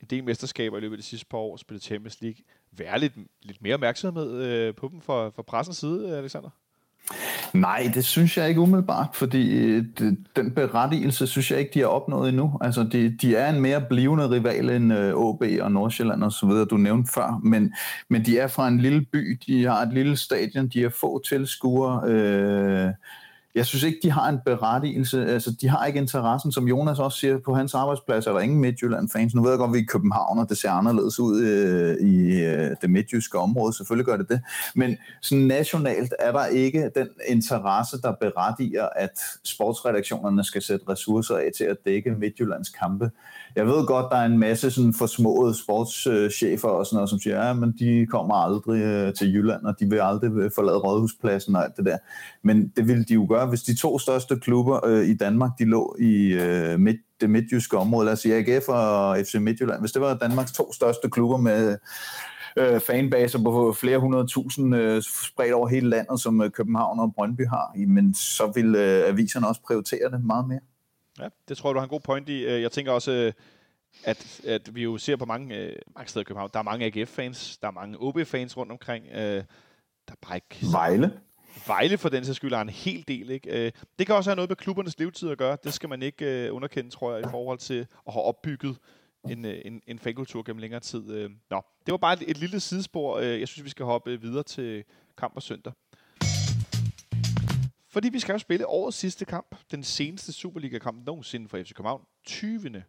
B: en del mesterskaber i løbet af de sidste par år, spillet Champions League, være lidt, lidt mere opmærksomhed øh, på dem fra, fra pressens side, Alexander?
D: Nej, det synes jeg ikke umiddelbart, fordi øh, det, den berettigelse synes jeg ikke, de har opnået endnu. Altså, de, de er en mere blivende rival end AB øh, og Nordsjælland og så videre, du nævnte før, men, men de er fra en lille by, de har et lille stadion, de har få tilskuere, øh, jeg synes ikke, de har en berettigelse, altså de har ikke interessen, som Jonas også siger, på hans arbejdsplads er der ingen Midtjylland-fans. Nu ved jeg godt, at vi er i København, og det ser anderledes ud øh, i øh, det midtjyske område, selvfølgelig gør det det, men sådan nationalt er der ikke den interesse, der berettiger, at sportsredaktionerne skal sætte ressourcer af til at dække Midtjyllands kampe. Jeg ved godt, der er en masse sådan forsmåede sportschefer og sådan noget, som siger, ja, men de kommer aldrig øh, til Jylland, og de vil aldrig forlade Rådhuspladsen og alt det der. Men det ville de jo gøre, hvis de to største klubber øh, i Danmark, de lå i øh, midt, det midtjyske område, lad os sige AGF og FC Midtjylland. Hvis det var Danmarks to største klubber med øh, fanbaser på flere hundrede tusind øh, spredt over hele landet, som øh, København og Brøndby har, men så vil øh, aviserne også prioritere det meget mere.
B: Ja, det tror jeg, du har en god point i. Øh, jeg tænker også, øh, at, at vi jo ser på mange, øh, mange steder i København, der er mange AGF-fans, der er mange OB-fans rundt omkring. Der er bare ikke...
D: Vejle?
B: Vejle for den sags skyld har en hel del. Ikke? Øh, det kan også have noget med klubbernes levetid at gøre. Det skal man ikke øh, underkende, tror jeg, i forhold til at have opbygget en, øh, en, en fankultur gennem længere tid. Øh, nå, det var bare et, et lille sidespor. Øh, jeg synes, vi skal hoppe øh, videre til kamp og søndag. Fordi vi skal jo spille årets sidste kamp, den seneste Superliga-kamp nogensinde for FC København, 20.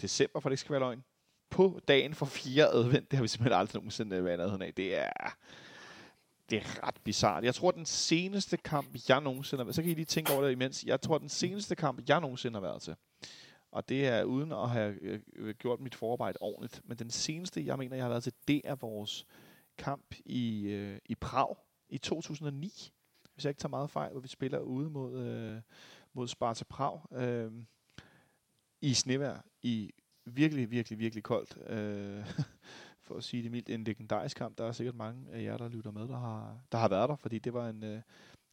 B: december, for det ikke skal være løgn, på dagen for fire advent. Det har vi simpelthen aldrig nogensinde øh, været nærheden af. Det er, det er ret bizart. Jeg tror, den seneste kamp, jeg nogensinde har været, så kan I lige tænke over det imens. Jeg tror, den seneste kamp, jeg nogensinde har været til, og det er uden at have øh, gjort mit forarbejde ordentligt, men den seneste, jeg mener, jeg har været til, det er vores kamp i, øh, i Prag i 2009 hvis jeg ikke tager meget fejl, hvor vi spiller ude mod, øh, mod Sparta Prag øh, i snevær, i virkelig, virkelig, virkelig koldt. Øh, for at sige det mildt, en legendarisk kamp. Der er sikkert mange af jer, der lytter med, der har, der har været der, fordi det var en, øh,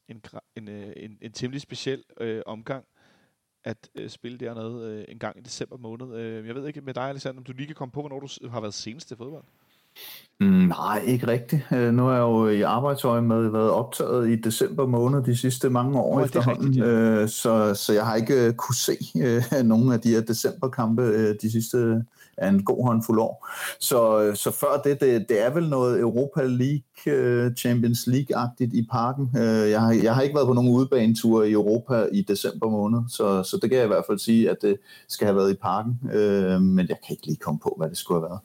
B: en, en, øh, en, en temmelig speciel øh, omgang at øh, spille dernede øh, en gang i december måned. Øh, jeg ved ikke med dig, Alexander, om du lige kan komme på, hvornår du har været senest til fodbold?
D: Mm, nej, ikke rigtigt. Øh, nu er jeg jo i arbejdsøje med været optaget i december måned de sidste mange år oh, efterhånden, rigtigt, ja. øh, så, så jeg har ikke uh, kunne se uh, nogen af de her decemberkampe uh, de sidste af en god håndfuld år. Så, øh, så før det, det, det er vel noget Europa League, øh, Champions League-agtigt i parken. Øh, jeg, har, jeg har ikke været på nogen udebaneture i Europa i december måned, så, så det kan jeg i hvert fald sige, at det skal have været i parken, men jeg kan ikke lige komme på, hvad det skulle have været.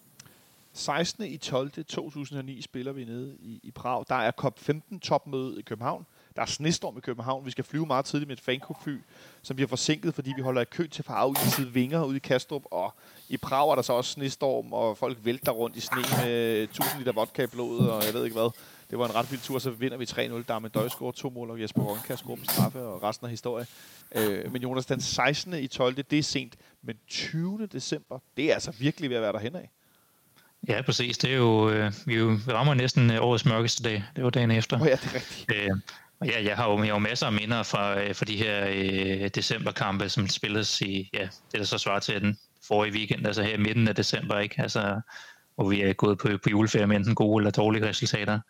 B: 16. i 12. 2009 spiller vi nede i, i Prag. Der er COP15 topmøde i København. Der er snestorm i København. Vi skal flyve meget tidligt med et fankopfly, som vi har forsinket, fordi vi holder i kø til for side vinger ude i Kastrup. Og i Prag er der så også snestorm, og folk vælter rundt i sne med 1000 liter vodka i blodet, og jeg ved ikke hvad. Det var en ret vild tur, så vinder vi 3-0. Der med Døjsgaard, to mål, og Jesper Ronka scorer med straffe, og resten af historie. Øh, men Jonas, den 16. i 12. det er sent. Men 20. december, det er altså virkelig ved at være derhen af.
C: Ja, præcis. Det er jo, øh, vi, jo, rammer næsten øh, årets mørkeste dag. Det var dagen efter.
B: Oh, ja, det er rigtigt.
C: Øh, ja, jeg har jo, jeg har jo masser af minder fra, øh, fra de her øh, decemberkampe, som spilles i, ja, det der så svarer til den forrige weekend, altså her i midten af december, ikke? Altså, hvor vi er gået på, på juleferie med enten gode eller dårlige resultater.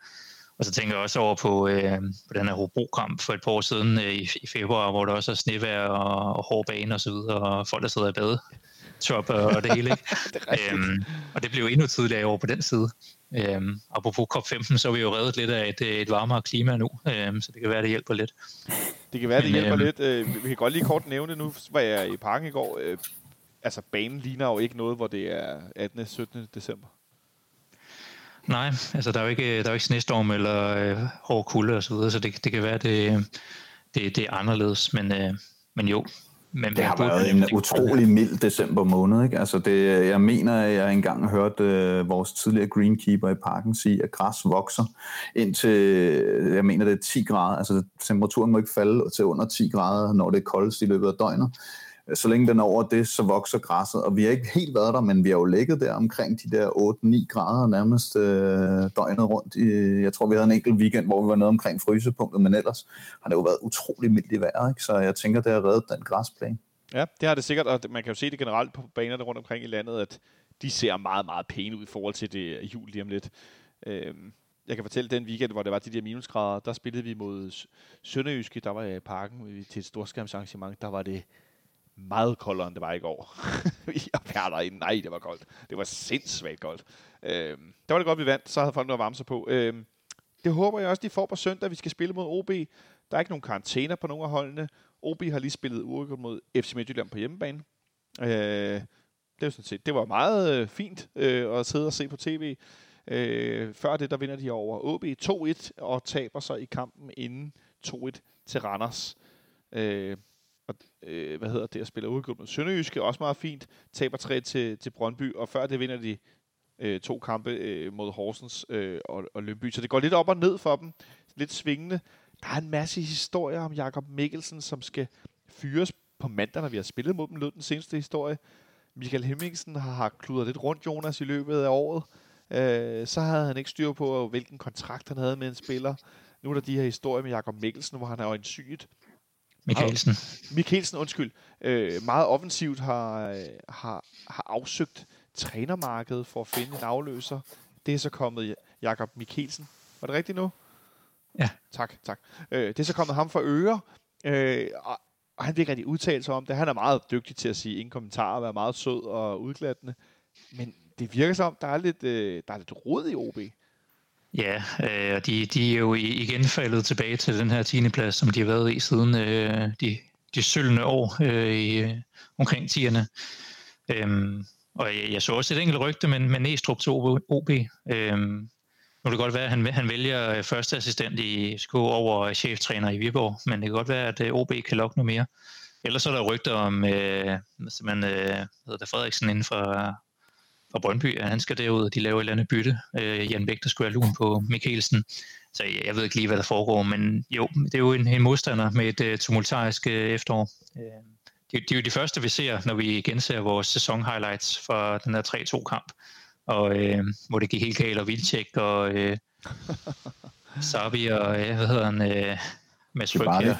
C: Og så tænker jeg også over på, øh, på den her Hobro-kamp for et par år siden øh, i, i februar, hvor der også er snevejr og, og hård bane og så videre, og folk der sidder i bade top og det hele. Ikke? det øhm, og det blev endnu tidligere over på den side. Øhm, apropos COP15, så er vi jo reddet lidt af et, et varmere klima nu, øhm, så det kan være, det hjælper lidt.
B: Det kan være, det hjælper øhm, lidt. Øh, vi kan godt lige kort nævne, nu var jeg i parken i går. Øh, altså, banen ligner jo ikke noget, hvor det er 18. 17. december.
C: Nej, altså der er jo ikke, der er jo ikke snestorm eller øh, hård kulde og så videre, så det, det kan være, det, det, det er anderledes, men, øh, men jo,
D: men det har været en utrolig mild december måned. Ikke? Altså det, jeg mener, at jeg engang hørte øh, vores tidligere greenkeeper i parken sige, at græs vokser indtil, jeg mener, det er 10 grader. Altså temperaturen må ikke falde til under 10 grader, når det er koldest i løbet af døgnet så længe den er over det, så vokser græsset. Og vi har ikke helt været der, men vi har jo ligget der omkring de der 8-9 grader nærmest øh, døgnet rundt. I, jeg tror, vi havde en enkelt weekend, hvor vi var nede omkring frysepunktet, men ellers har det jo været utrolig mildt i vejret, ikke? så jeg tænker, det har reddet den græsplæne.
B: Ja, det har det sikkert, og man kan jo se det generelt på banerne rundt omkring i landet, at de ser meget, meget pæne ud i forhold til det jul lige om lidt. Øhm, jeg kan fortælle, den weekend, hvor det var de der minusgrader, der spillede vi mod Sønderjyske, der var jeg i parken til et storskærmsarrangement, der var det meget koldere, end det var i går. jeg var derinde. Nej, det var koldt. Det var sindssygt koldt. Øh, der var det godt, vi vandt. Så havde folk noget varme sig på. Øh, det håber jeg også, de får på søndag. Vi skal spille mod OB. Der er ikke nogen karantæner på nogen af holdene. OB har lige spillet uafgjort mod FC Midtjylland på hjemmebane. Øh, det, var sådan set, det var meget øh, fint øh, at sidde og se på tv. Øh, før det, der vinder de over OB 2-1 og taber sig i kampen inden 2-1 til Randers. Øh, og, øh, hvad hedder det, at spille udgået mod Sønderjyske, også meget fint, taber 3 til, til Brøndby, og før det vinder de øh, to kampe øh, mod Horsens øh, og, og Lønby. Så det går lidt op og ned for dem, lidt svingende. Der er en masse historier om Jakob Mikkelsen, som skal fyres på mandag, når vi har spillet mod dem, lød den seneste historie. Michael Hemmingsen har, har kludret lidt rundt Jonas i løbet af året. Øh, så havde han ikke styr på, hvilken kontrakt han havde med en spiller. Nu er der de her historier med Jakob Mikkelsen, hvor han er øjensynligt
C: Mikkelsen.
B: Mikkelsen, undskyld. Øh, meget offensivt har, har, har afsøgt trænermarkedet for at finde en afløser. Det er så kommet Jakob Mikkelsen. Var det rigtigt nu?
C: Ja.
B: Tak, tak. Øh, det er så kommet ham for øre, øh, og, og han vil ikke rigtig udtale sig om det. Han er meget dygtig til at sige ingen kommentarer, være meget sød og udglattende. Men det virker som, der er lidt, øh, der er lidt rod i OB.
C: Ja, øh, og de, de er jo igen faldet tilbage til den her 10. plads, som de har været i siden øh, de, de sølvende år øh, i, øh, omkring 10'erne. Øhm, og jeg, jeg så også et enkelt rygte med, med Næstrup til OB. Øhm, nu kan det godt være, at han, han vælger øh, første assistent i SK over cheftræner i Viborg, men det kan godt være, at øh, OB kan lokke noget mere. Ellers er der rygter om øh, man, øh, hedder det, Frederiksen inden for, for Brøndby, at han skal derud, og de laver et eller andet bytte. Øh, Jan Bæk, der skulle have lun på Mikkelsen. Så jeg, jeg ved ikke lige, hvad der foregår, men jo, det er jo en, en modstander med et uh, tumultarisk uh, efterår. Uh, det, det er jo de første, vi ser, når vi genser vores sæson-highlights fra den her 3-2-kamp, og uh, hvor det gik helt galt, og Vilcek og uh, Sabi og, uh, hvad hedder han, uh, Mads Fryg her.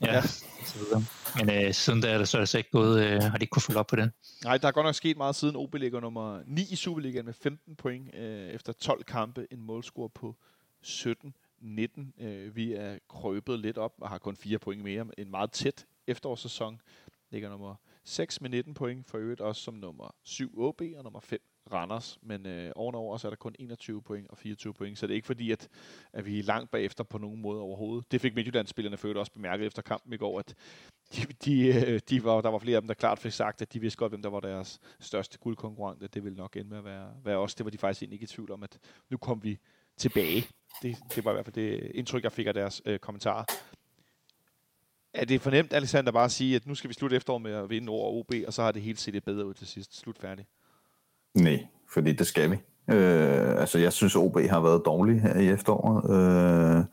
C: Ja, ja. Så videre. Men øh, siden da er det så altså ikke gået, øh, har de ikke kunne følge op på den.
B: Nej, der er godt nok sket meget siden OB ligger nummer 9 i Superligaen med 15 point øh, efter 12 kampe, en målscore på 17 19. Øh, vi er krøbet lidt op og har kun 4 point mere. En meget tæt efterårssæson. Ligger nummer 6 med 19 point, for øvrigt også som nummer 7 OB og nummer 5 Randers. Men øh, ovenover så er der kun 21 point og 24 point, så det er ikke fordi, at, at vi er langt bagefter på nogen måde overhovedet. Det fik Midtjyllandsspillerne før også bemærket efter kampen i går, at de, de, øh, de var, der var flere af dem, der klart fik sagt, at de vidste godt, hvem der var deres største guldkonkurrent. Det ville nok ende med at være, være os. Det var de faktisk egentlig ikke i tvivl om, at nu kom vi tilbage. Det, det var i hvert fald det indtryk, jeg fik af deres øh, kommentarer. Er det fornemt, Alexander, bare at sige, at nu skal vi slutte efteråret med at vinde over OB, og så har det hele set lidt bedre ud til sidst. Slut færdig.
D: Nej, fordi det skal vi. Øh, altså, jeg synes, OB har været dårlig her i efteråret. Øh,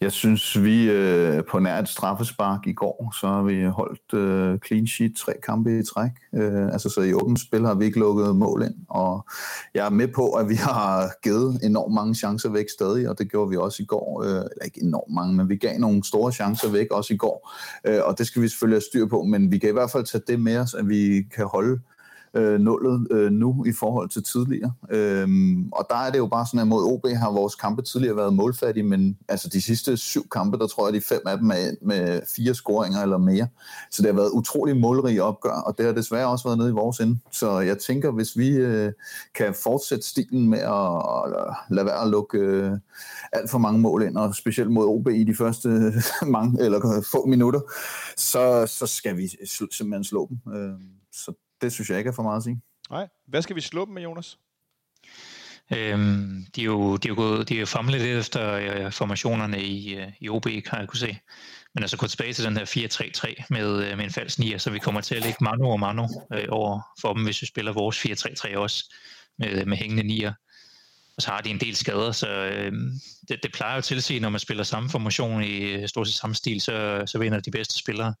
D: jeg synes, vi øh, på nær et straffespark i går, så har vi holdt øh, clean sheet tre kampe i træk. Øh, altså, så i åbent spil har vi ikke lukket mål ind, og jeg er med på, at vi har givet enormt mange chancer væk stadig, og det gjorde vi også i går. Øh, eller ikke enormt mange, men vi gav nogle store chancer væk også i går, øh, og det skal vi selvfølgelig have styr på, men vi kan i hvert fald tage det med os, at vi kan holde øh, Øh, nullet øh, nu i forhold til tidligere. Øhm, og der er det jo bare sådan, at mod OB har vores kampe tidligere været målfattige, men altså de sidste syv kampe, der tror jeg, de fem af dem er med fire scoringer eller mere. Så det har været utrolig målrige opgør, og det har desværre også været nede i vores ende. Så jeg tænker, hvis vi øh, kan fortsætte stilen med at, at lade være at lukke øh, alt for mange mål ind, og specielt mod OB i de første øh, mange eller få minutter, så, så skal vi simpelthen slå dem. Øh, så det synes jeg ikke er for meget at sige.
B: Nej. Hvad skal vi slå dem med, Jonas?
C: Øhm, de er jo, de er jo gået, de er jo famlet lidt efter øh, formationerne i, øh, i OB, kan jeg kunne se. Men altså gå tilbage til den her 4-3-3 med, øh, med en falsk 9, så vi kommer til at lægge mano og mano øh, over for dem, hvis vi spiller vores 4-3-3 også med, med hængende nier. Og så har de en del skader, så øh, det, det plejer jo til at sige, når man spiller samme formation i øh, stort set samme stil, så, så vinder de bedste spillere.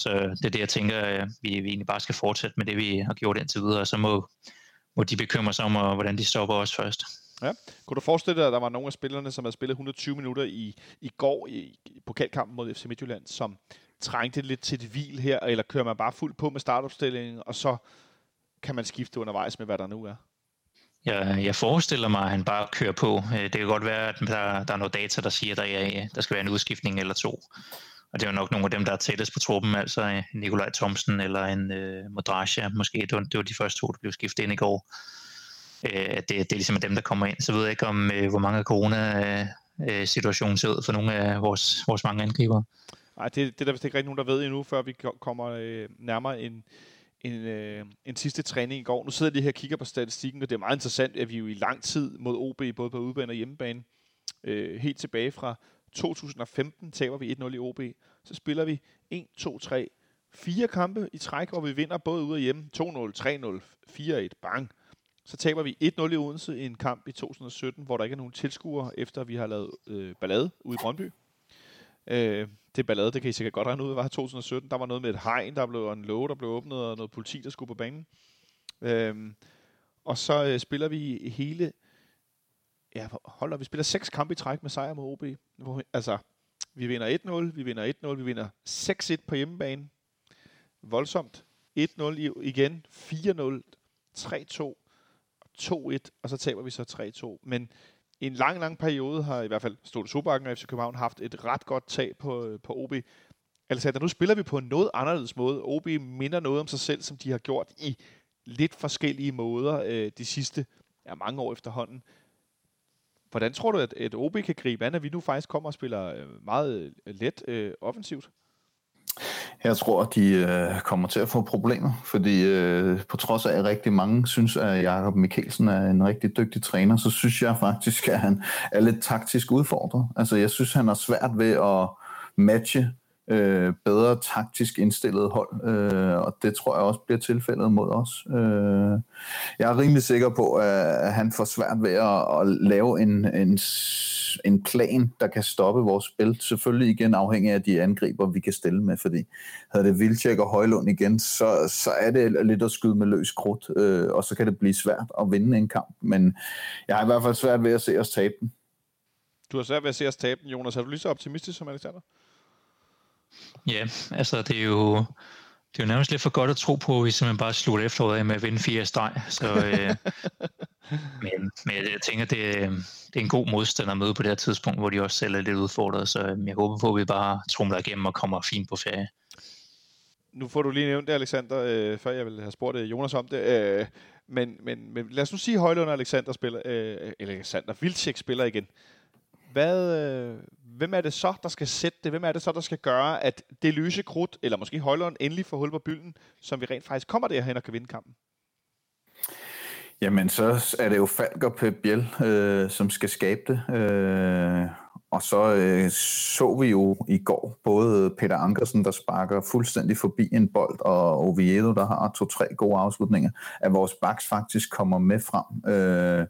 C: Så det er det, jeg tænker, vi, vi egentlig bare skal fortsætte med det, vi har gjort indtil videre, og så må, må de bekymre sig om, hvordan de stopper os først.
B: Ja. Kunne du forestille dig, at der var nogle af spillerne, som havde spillet 120 minutter i, i går i, i pokalkampen mod FC Midtjylland, som trængte lidt til et hvil her, eller kører man bare fuldt på med startopstillingen, og så kan man skifte undervejs med, hvad der nu er?
C: Jeg, jeg forestiller mig, at han bare kører på. Det kan godt være, at der, der er noget data, der siger, at der, er, der skal være en udskiftning eller to. Og det er jo nok nogle af dem, der er tættest på truppen, altså øh, Nikolaj Thomsen eller en øh, Modrasja måske. Det var, det var de første to, der blev skiftet ind i går. Øh, det, det er ligesom dem, der kommer ind. Så ved jeg ikke, om øh, hvor mange corona-situationen øh, ser ud for nogle af vores, vores mange angriber.
B: Nej, det, det er der vist ikke rigtig nogen, der ved endnu, før vi kommer øh, nærmere en, en, øh, en sidste træning i går. Nu sidder de her og kigger på statistikken, og det er meget interessant, at vi jo i lang tid mod OB, både på udebane og hjemmebane, øh, helt tilbage fra 2015 taber vi 1-0 i OB. Så spiller vi 1, 2, 3, fire kampe i træk, hvor vi vinder både ude og hjemme. 2-0, 3-0, 4-1, bang. Så taber vi 1-0 i Odense i en kamp i 2017, hvor der ikke er nogen tilskuere, efter vi har lavet øh, ballade ude i Brøndby. Øh, det ballade, det kan I sikkert godt regne ud, var 2017. Der var noget med et hegn, der blev en låge, der blev åbnet, og noget politi, der skulle på banen. Øh, og så øh, spiller vi hele ja, holder, vi spiller seks kampe i træk med sejr mod OB. Hvor, altså, vi vinder 1-0, vi vinder 1-0, vi vinder 6-1 på hjemmebane. Voldsomt. 1-0 igen, 4-0, 3-2, 2-1, og så taber vi så 3-2. Men i en lang, lang periode har i hvert fald Ståle Sobakken og FC København haft et ret godt tag på, øh, på OB. Altså, nu spiller vi på en noget anderledes måde. OB minder noget om sig selv, som de har gjort i lidt forskellige måder øh, de sidste ja, mange år efterhånden. Hvordan tror du, at, at OB kan gribe an, at vi nu faktisk kommer og spiller øh, meget øh, let øh, offensivt?
D: Jeg tror, at de øh, kommer til at få problemer, fordi øh, på trods af, at rigtig mange synes, at Jakob Mikkelsen er en rigtig dygtig træner, så synes jeg faktisk, at han er lidt taktisk udfordret. Altså, jeg synes, han har svært ved at matche øh, bedre taktisk indstillet hold, øh, og det tror jeg også bliver tilfældet mod os. Øh, jeg er rimelig sikker på, at han får svært ved at, at lave en, en, en plan, der kan stoppe vores spil. Selvfølgelig igen afhængig af de angriber, vi kan stille med, fordi havde det Vildtjek og Højlund igen, så, så er det lidt at skyde med løs krudt, øh, og så kan det blive svært at vinde en kamp, men jeg har i hvert fald svært ved at se os tabe den.
B: Du har svært ved at se os tabe den, Jonas. Er du lige så optimistisk som Alexander?
C: Ja, altså det er jo, det er jo nærmest lidt for godt at tro på, at vi simpelthen bare slutter efteråret af med at vinde fire streg. Så, øh, men, men jeg tænker, det, det er en god modstander at møde på det her tidspunkt, hvor de også selv er lidt udfordret. Så øh, jeg håber på, at vi bare trumler igennem og kommer fint på ferie.
B: Nu får du lige nævnt det, Alexander, øh, før jeg vil have spurgt øh, Jonas om det. Øh, men, men, men lad os nu sige, at Højlund og Alexander spiller, øh, eller Alexander Vildtjek spiller igen. Hvad, øh, hvem er det så, der skal sætte det? Hvem er det så, der skal gøre, at det løse krudt, eller måske Højlund, endelig får hul på bylden, som vi rent faktisk kommer derhen og kan vinde kampen?
D: Jamen, så er det jo Falk og Pep Biel, øh, som skal skabe det. Øh, og så øh, så vi jo i går både Peter Ankersen, der sparker fuldstændig forbi en bold, og Oviedo, der har to-tre gode afslutninger, at vores backs faktisk kommer med frem. Øh,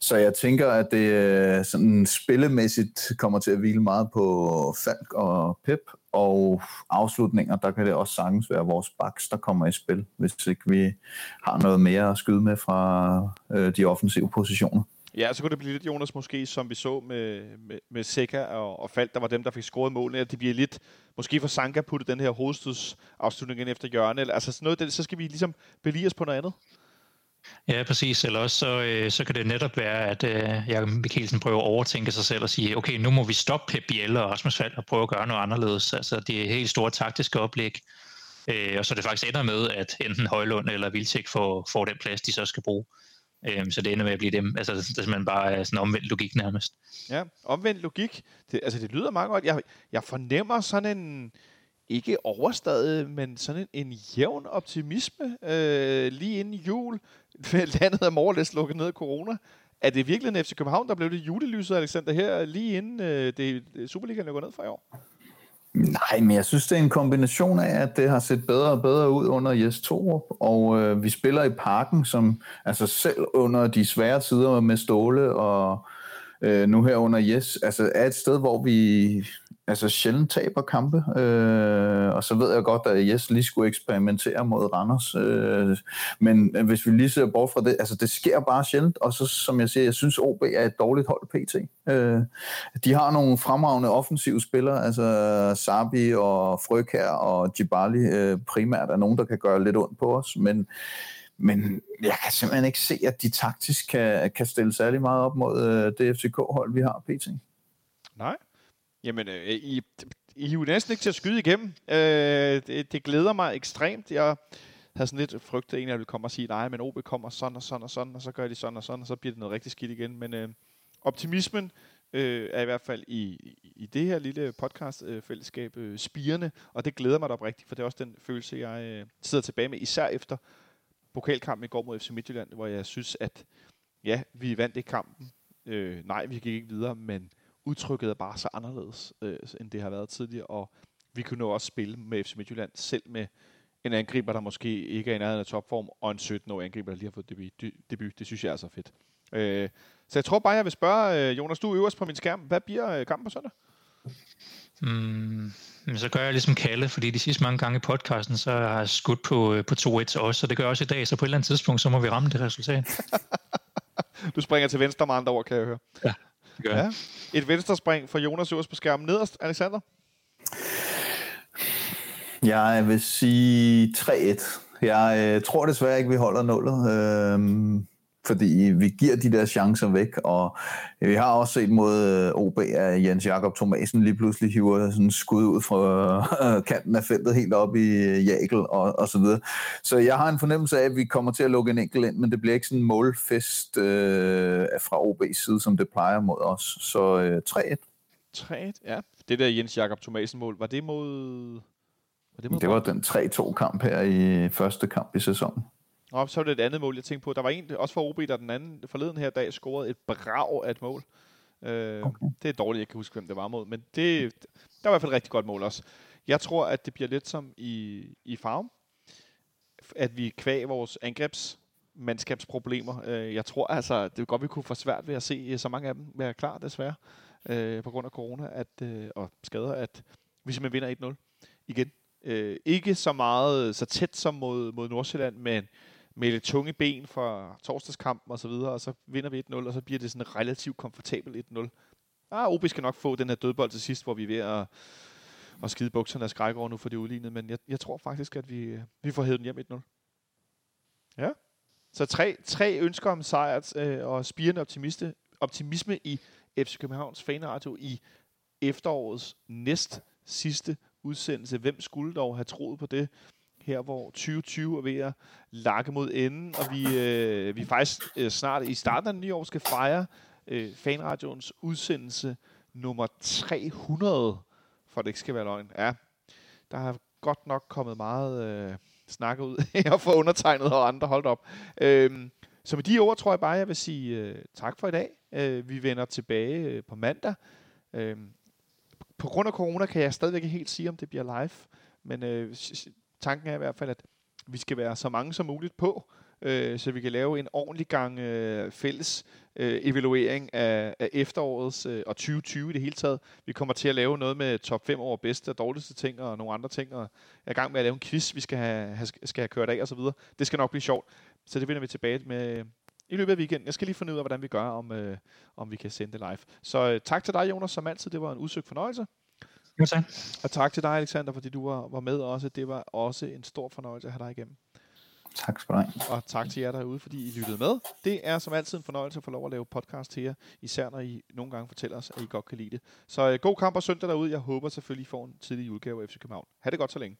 D: så jeg tænker, at det øh, sådan spillemæssigt kommer til at hvile meget på Falk og Pep, og afslutninger, der kan det også sagtens være vores backs, der kommer i spil, hvis ikke vi har noget mere at skyde med fra øh, de offensive positioner.
B: Ja, så kunne det blive lidt, Jonas, måske, som vi så med, med, med Seca og, og Falk, der var dem, der fik scoret målene, at det bliver lidt, måske for Sanka putte den her hovedstødsafslutning ind efter hjørne, eller altså sådan noget, det, så skal vi ligesom belige os på noget andet.
C: Ja, præcis. Eller også så, øh, så kan det netop være, at øh, Jakob Mikkelsen prøver at overtænke sig selv og sige, okay, nu må vi stoppe Pep Biel og Rasmus Falk og prøve at gøre noget anderledes. Altså, det er helt store taktiske oplæg. Øh, og så det faktisk ender med, at enten Højlund eller Vildtæk får, får den plads, de så skal bruge. Øhm, så det ender med at blive dem. Altså, det er simpelthen bare øh, sådan omvendt logik nærmest.
B: Ja, omvendt logik. Det, altså, det lyder meget godt. Jeg, jeg fornemmer sådan en, ikke overstadet, men sådan en, en jævn optimisme øh, lige inden jul. Landet er morlæst lukket ned af corona. Er det virkelig en FC København, der blev det julelyset, Alexander, her lige inden øh, det, Superligaen går ned for i år?
D: Nej, men jeg synes, det er en kombination af, at det har set bedre og bedre ud under Jes Torup, og øh, vi spiller i parken, som altså selv under de svære tider med Ståle og øh, nu her under Jes, altså er et sted, hvor vi altså sjældent taber kampe, øh, og så ved jeg godt, at Jes lige skulle eksperimentere mod Randers, øh, men hvis vi lige ser bort fra det, altså det sker bare sjældent, og så som jeg siger, jeg synes OB er et dårligt hold PT. Øh, de har nogle fremragende offensive spillere, altså Sabi og Frøkær og Djibali øh, primært er nogen, der kan gøre lidt ondt på os, men men jeg kan simpelthen ikke se, at de taktisk kan, kan stille særlig meget op mod øh, det FCK-hold, vi har PT.
B: Nej. Jamen, øh, øh, I, I er jo næsten ikke til at skyde igennem. Øh, det, det glæder mig ekstremt. Jeg havde sådan lidt frygtet, at jeg ville komme og sige, nej, men OB kommer sådan og sådan og sådan, og så gør de sådan og sådan, og så bliver det noget rigtig skidt igen. Men øh, optimismen øh, er i hvert fald i, i det her lille podcast-fællesskab øh, spirende, og det glæder mig da oprigtigt, for det er også den følelse, jeg øh, sidder tilbage med, især efter pokalkampen i går mod FC Midtjylland, hvor jeg synes, at ja, vi vandt ikke kampen. Øh, nej, vi gik ikke videre, men udtrykket er bare så anderledes, øh, end det har været tidligere, og vi kunne også spille med FC Midtjylland, selv med en angriber, der måske ikke er i nærheden af topform, og en 17-årig angriber, der lige har fået debut. debut. Det synes jeg er så fedt. Øh, så jeg tror bare, jeg vil spørge, øh, Jonas, du er øverst på min skærm. Hvad bliver øh, kampen på søndag?
C: Mm, så gør jeg ligesom Kalle, fordi de sidste mange gange i podcasten, så har jeg skudt på, øh, på 2-1 til os, og det gør jeg også i dag, så på et eller andet tidspunkt, så må vi ramme det resultat.
B: du springer til venstre med andre ord, kan jeg høre.
C: Ja, det gør.
B: Ja. Et venstre spring for Jonas øverst på skærmen. Nederst, Alexander?
D: Jeg vil sige 3-1. Jeg øh, tror desværre ikke, vi holder nullet. Øh, fordi vi giver de der chancer væk, og vi har også set mod øh, OB, at Jens Jakob Thomasen lige pludselig hiver sådan skud ud fra kanten af feltet helt op i Jagel og, og så videre. Så jeg har en fornemmelse af, at vi kommer til at lukke en enkelt ind, men det bliver ikke sådan en målfest øh, fra OB's side, som det plejer mod os. Så øh, 3-1.
B: 3 ja. Det der Jens Jakob Thomasen mål, var det mod...
D: Var det, mod det var den 3-2 kamp her i første kamp i sæsonen.
B: Og så var det et andet mål, jeg tænkte på. Der var en, også for OB, der den anden forleden her dag scorede et brag af et mål. Øh, okay. Det er dårligt, jeg kan huske, hvem det var mod, men det, der var i hvert fald et rigtig godt mål også. Jeg tror, at det bliver lidt som i, i farm, at vi kvæg vores angrebs mandskabsproblemer. Øh, jeg tror altså, det er godt, vi kunne få svært ved at se så mange af dem være klar, desværre, øh, på grund af corona at, øh, og skader, at vi simpelthen vinder 1-0 igen. Øh, ikke så meget så tæt som mod, mod Nordsjælland, men med lidt tunge ben for torsdagskampen og så videre, og så vinder vi 1-0, og så bliver det sådan relativt komfortabelt 1-0. Ah, OB skal nok få den her dødbold til sidst, hvor vi er ved at, at skide bukserne af skræk over nu for det udlignet, men jeg, jeg tror faktisk, at vi, vi får hævet den hjem 1-0. Ja. Så tre, tre ønsker om sejr øh, og spirende optimiste, optimisme i FC Københavns fanradio i efterårets næst sidste udsendelse. Hvem skulle dog have troet på det? Her hvor 2020 er ved at lakke mod enden, og vi, øh, vi faktisk øh, snart i starten af nye år skal fejre øh, Fanradioens udsendelse nummer 300, for det ikke skal være løgn. Ja, der har godt nok kommet meget øh, snak ud her for undertegnet og andre holdt op. Øh, så med de ord tror jeg bare, jeg vil sige øh, tak for i dag. Øh, vi vender tilbage øh, på mandag. Øh, på grund af corona kan jeg stadigvæk ikke helt sige, om det bliver live. Men øh, tanken er i hvert fald, at vi skal være så mange som muligt på, øh, så vi kan lave en ordentlig gang øh, fælles øh, evaluering af, af efterårets øh, og 2020 i det hele taget. Vi kommer til at lave noget med top 5 over bedste og dårligste ting og nogle andre ting, og er i gang med at lave en quiz, vi skal have, have, skal have kørt af og så videre. Det skal nok blive sjovt, så det vender vi tilbage med øh, i løbet af weekenden. Jeg skal lige finde ud af, hvordan vi gør, om, øh, om vi kan sende det live. Så øh, tak til dig, Jonas, som altid. Det var en udsøgt fornøjelse.
C: Jo, tak.
B: Og tak til dig, Alexander, fordi du var, var med også. Det var også en stor fornøjelse at have dig igennem.
D: Tak skal du have.
B: Og tak til jer derude, fordi I lyttede med. Det er som altid en fornøjelse at få lov at lave podcast til jer, især når I nogle gange fortæller os, at I godt kan lide det. Så øh, god kamp og søndag derude. Jeg håber selvfølgelig, I får en tidlig udgave af FC København. Ha' det godt så længe.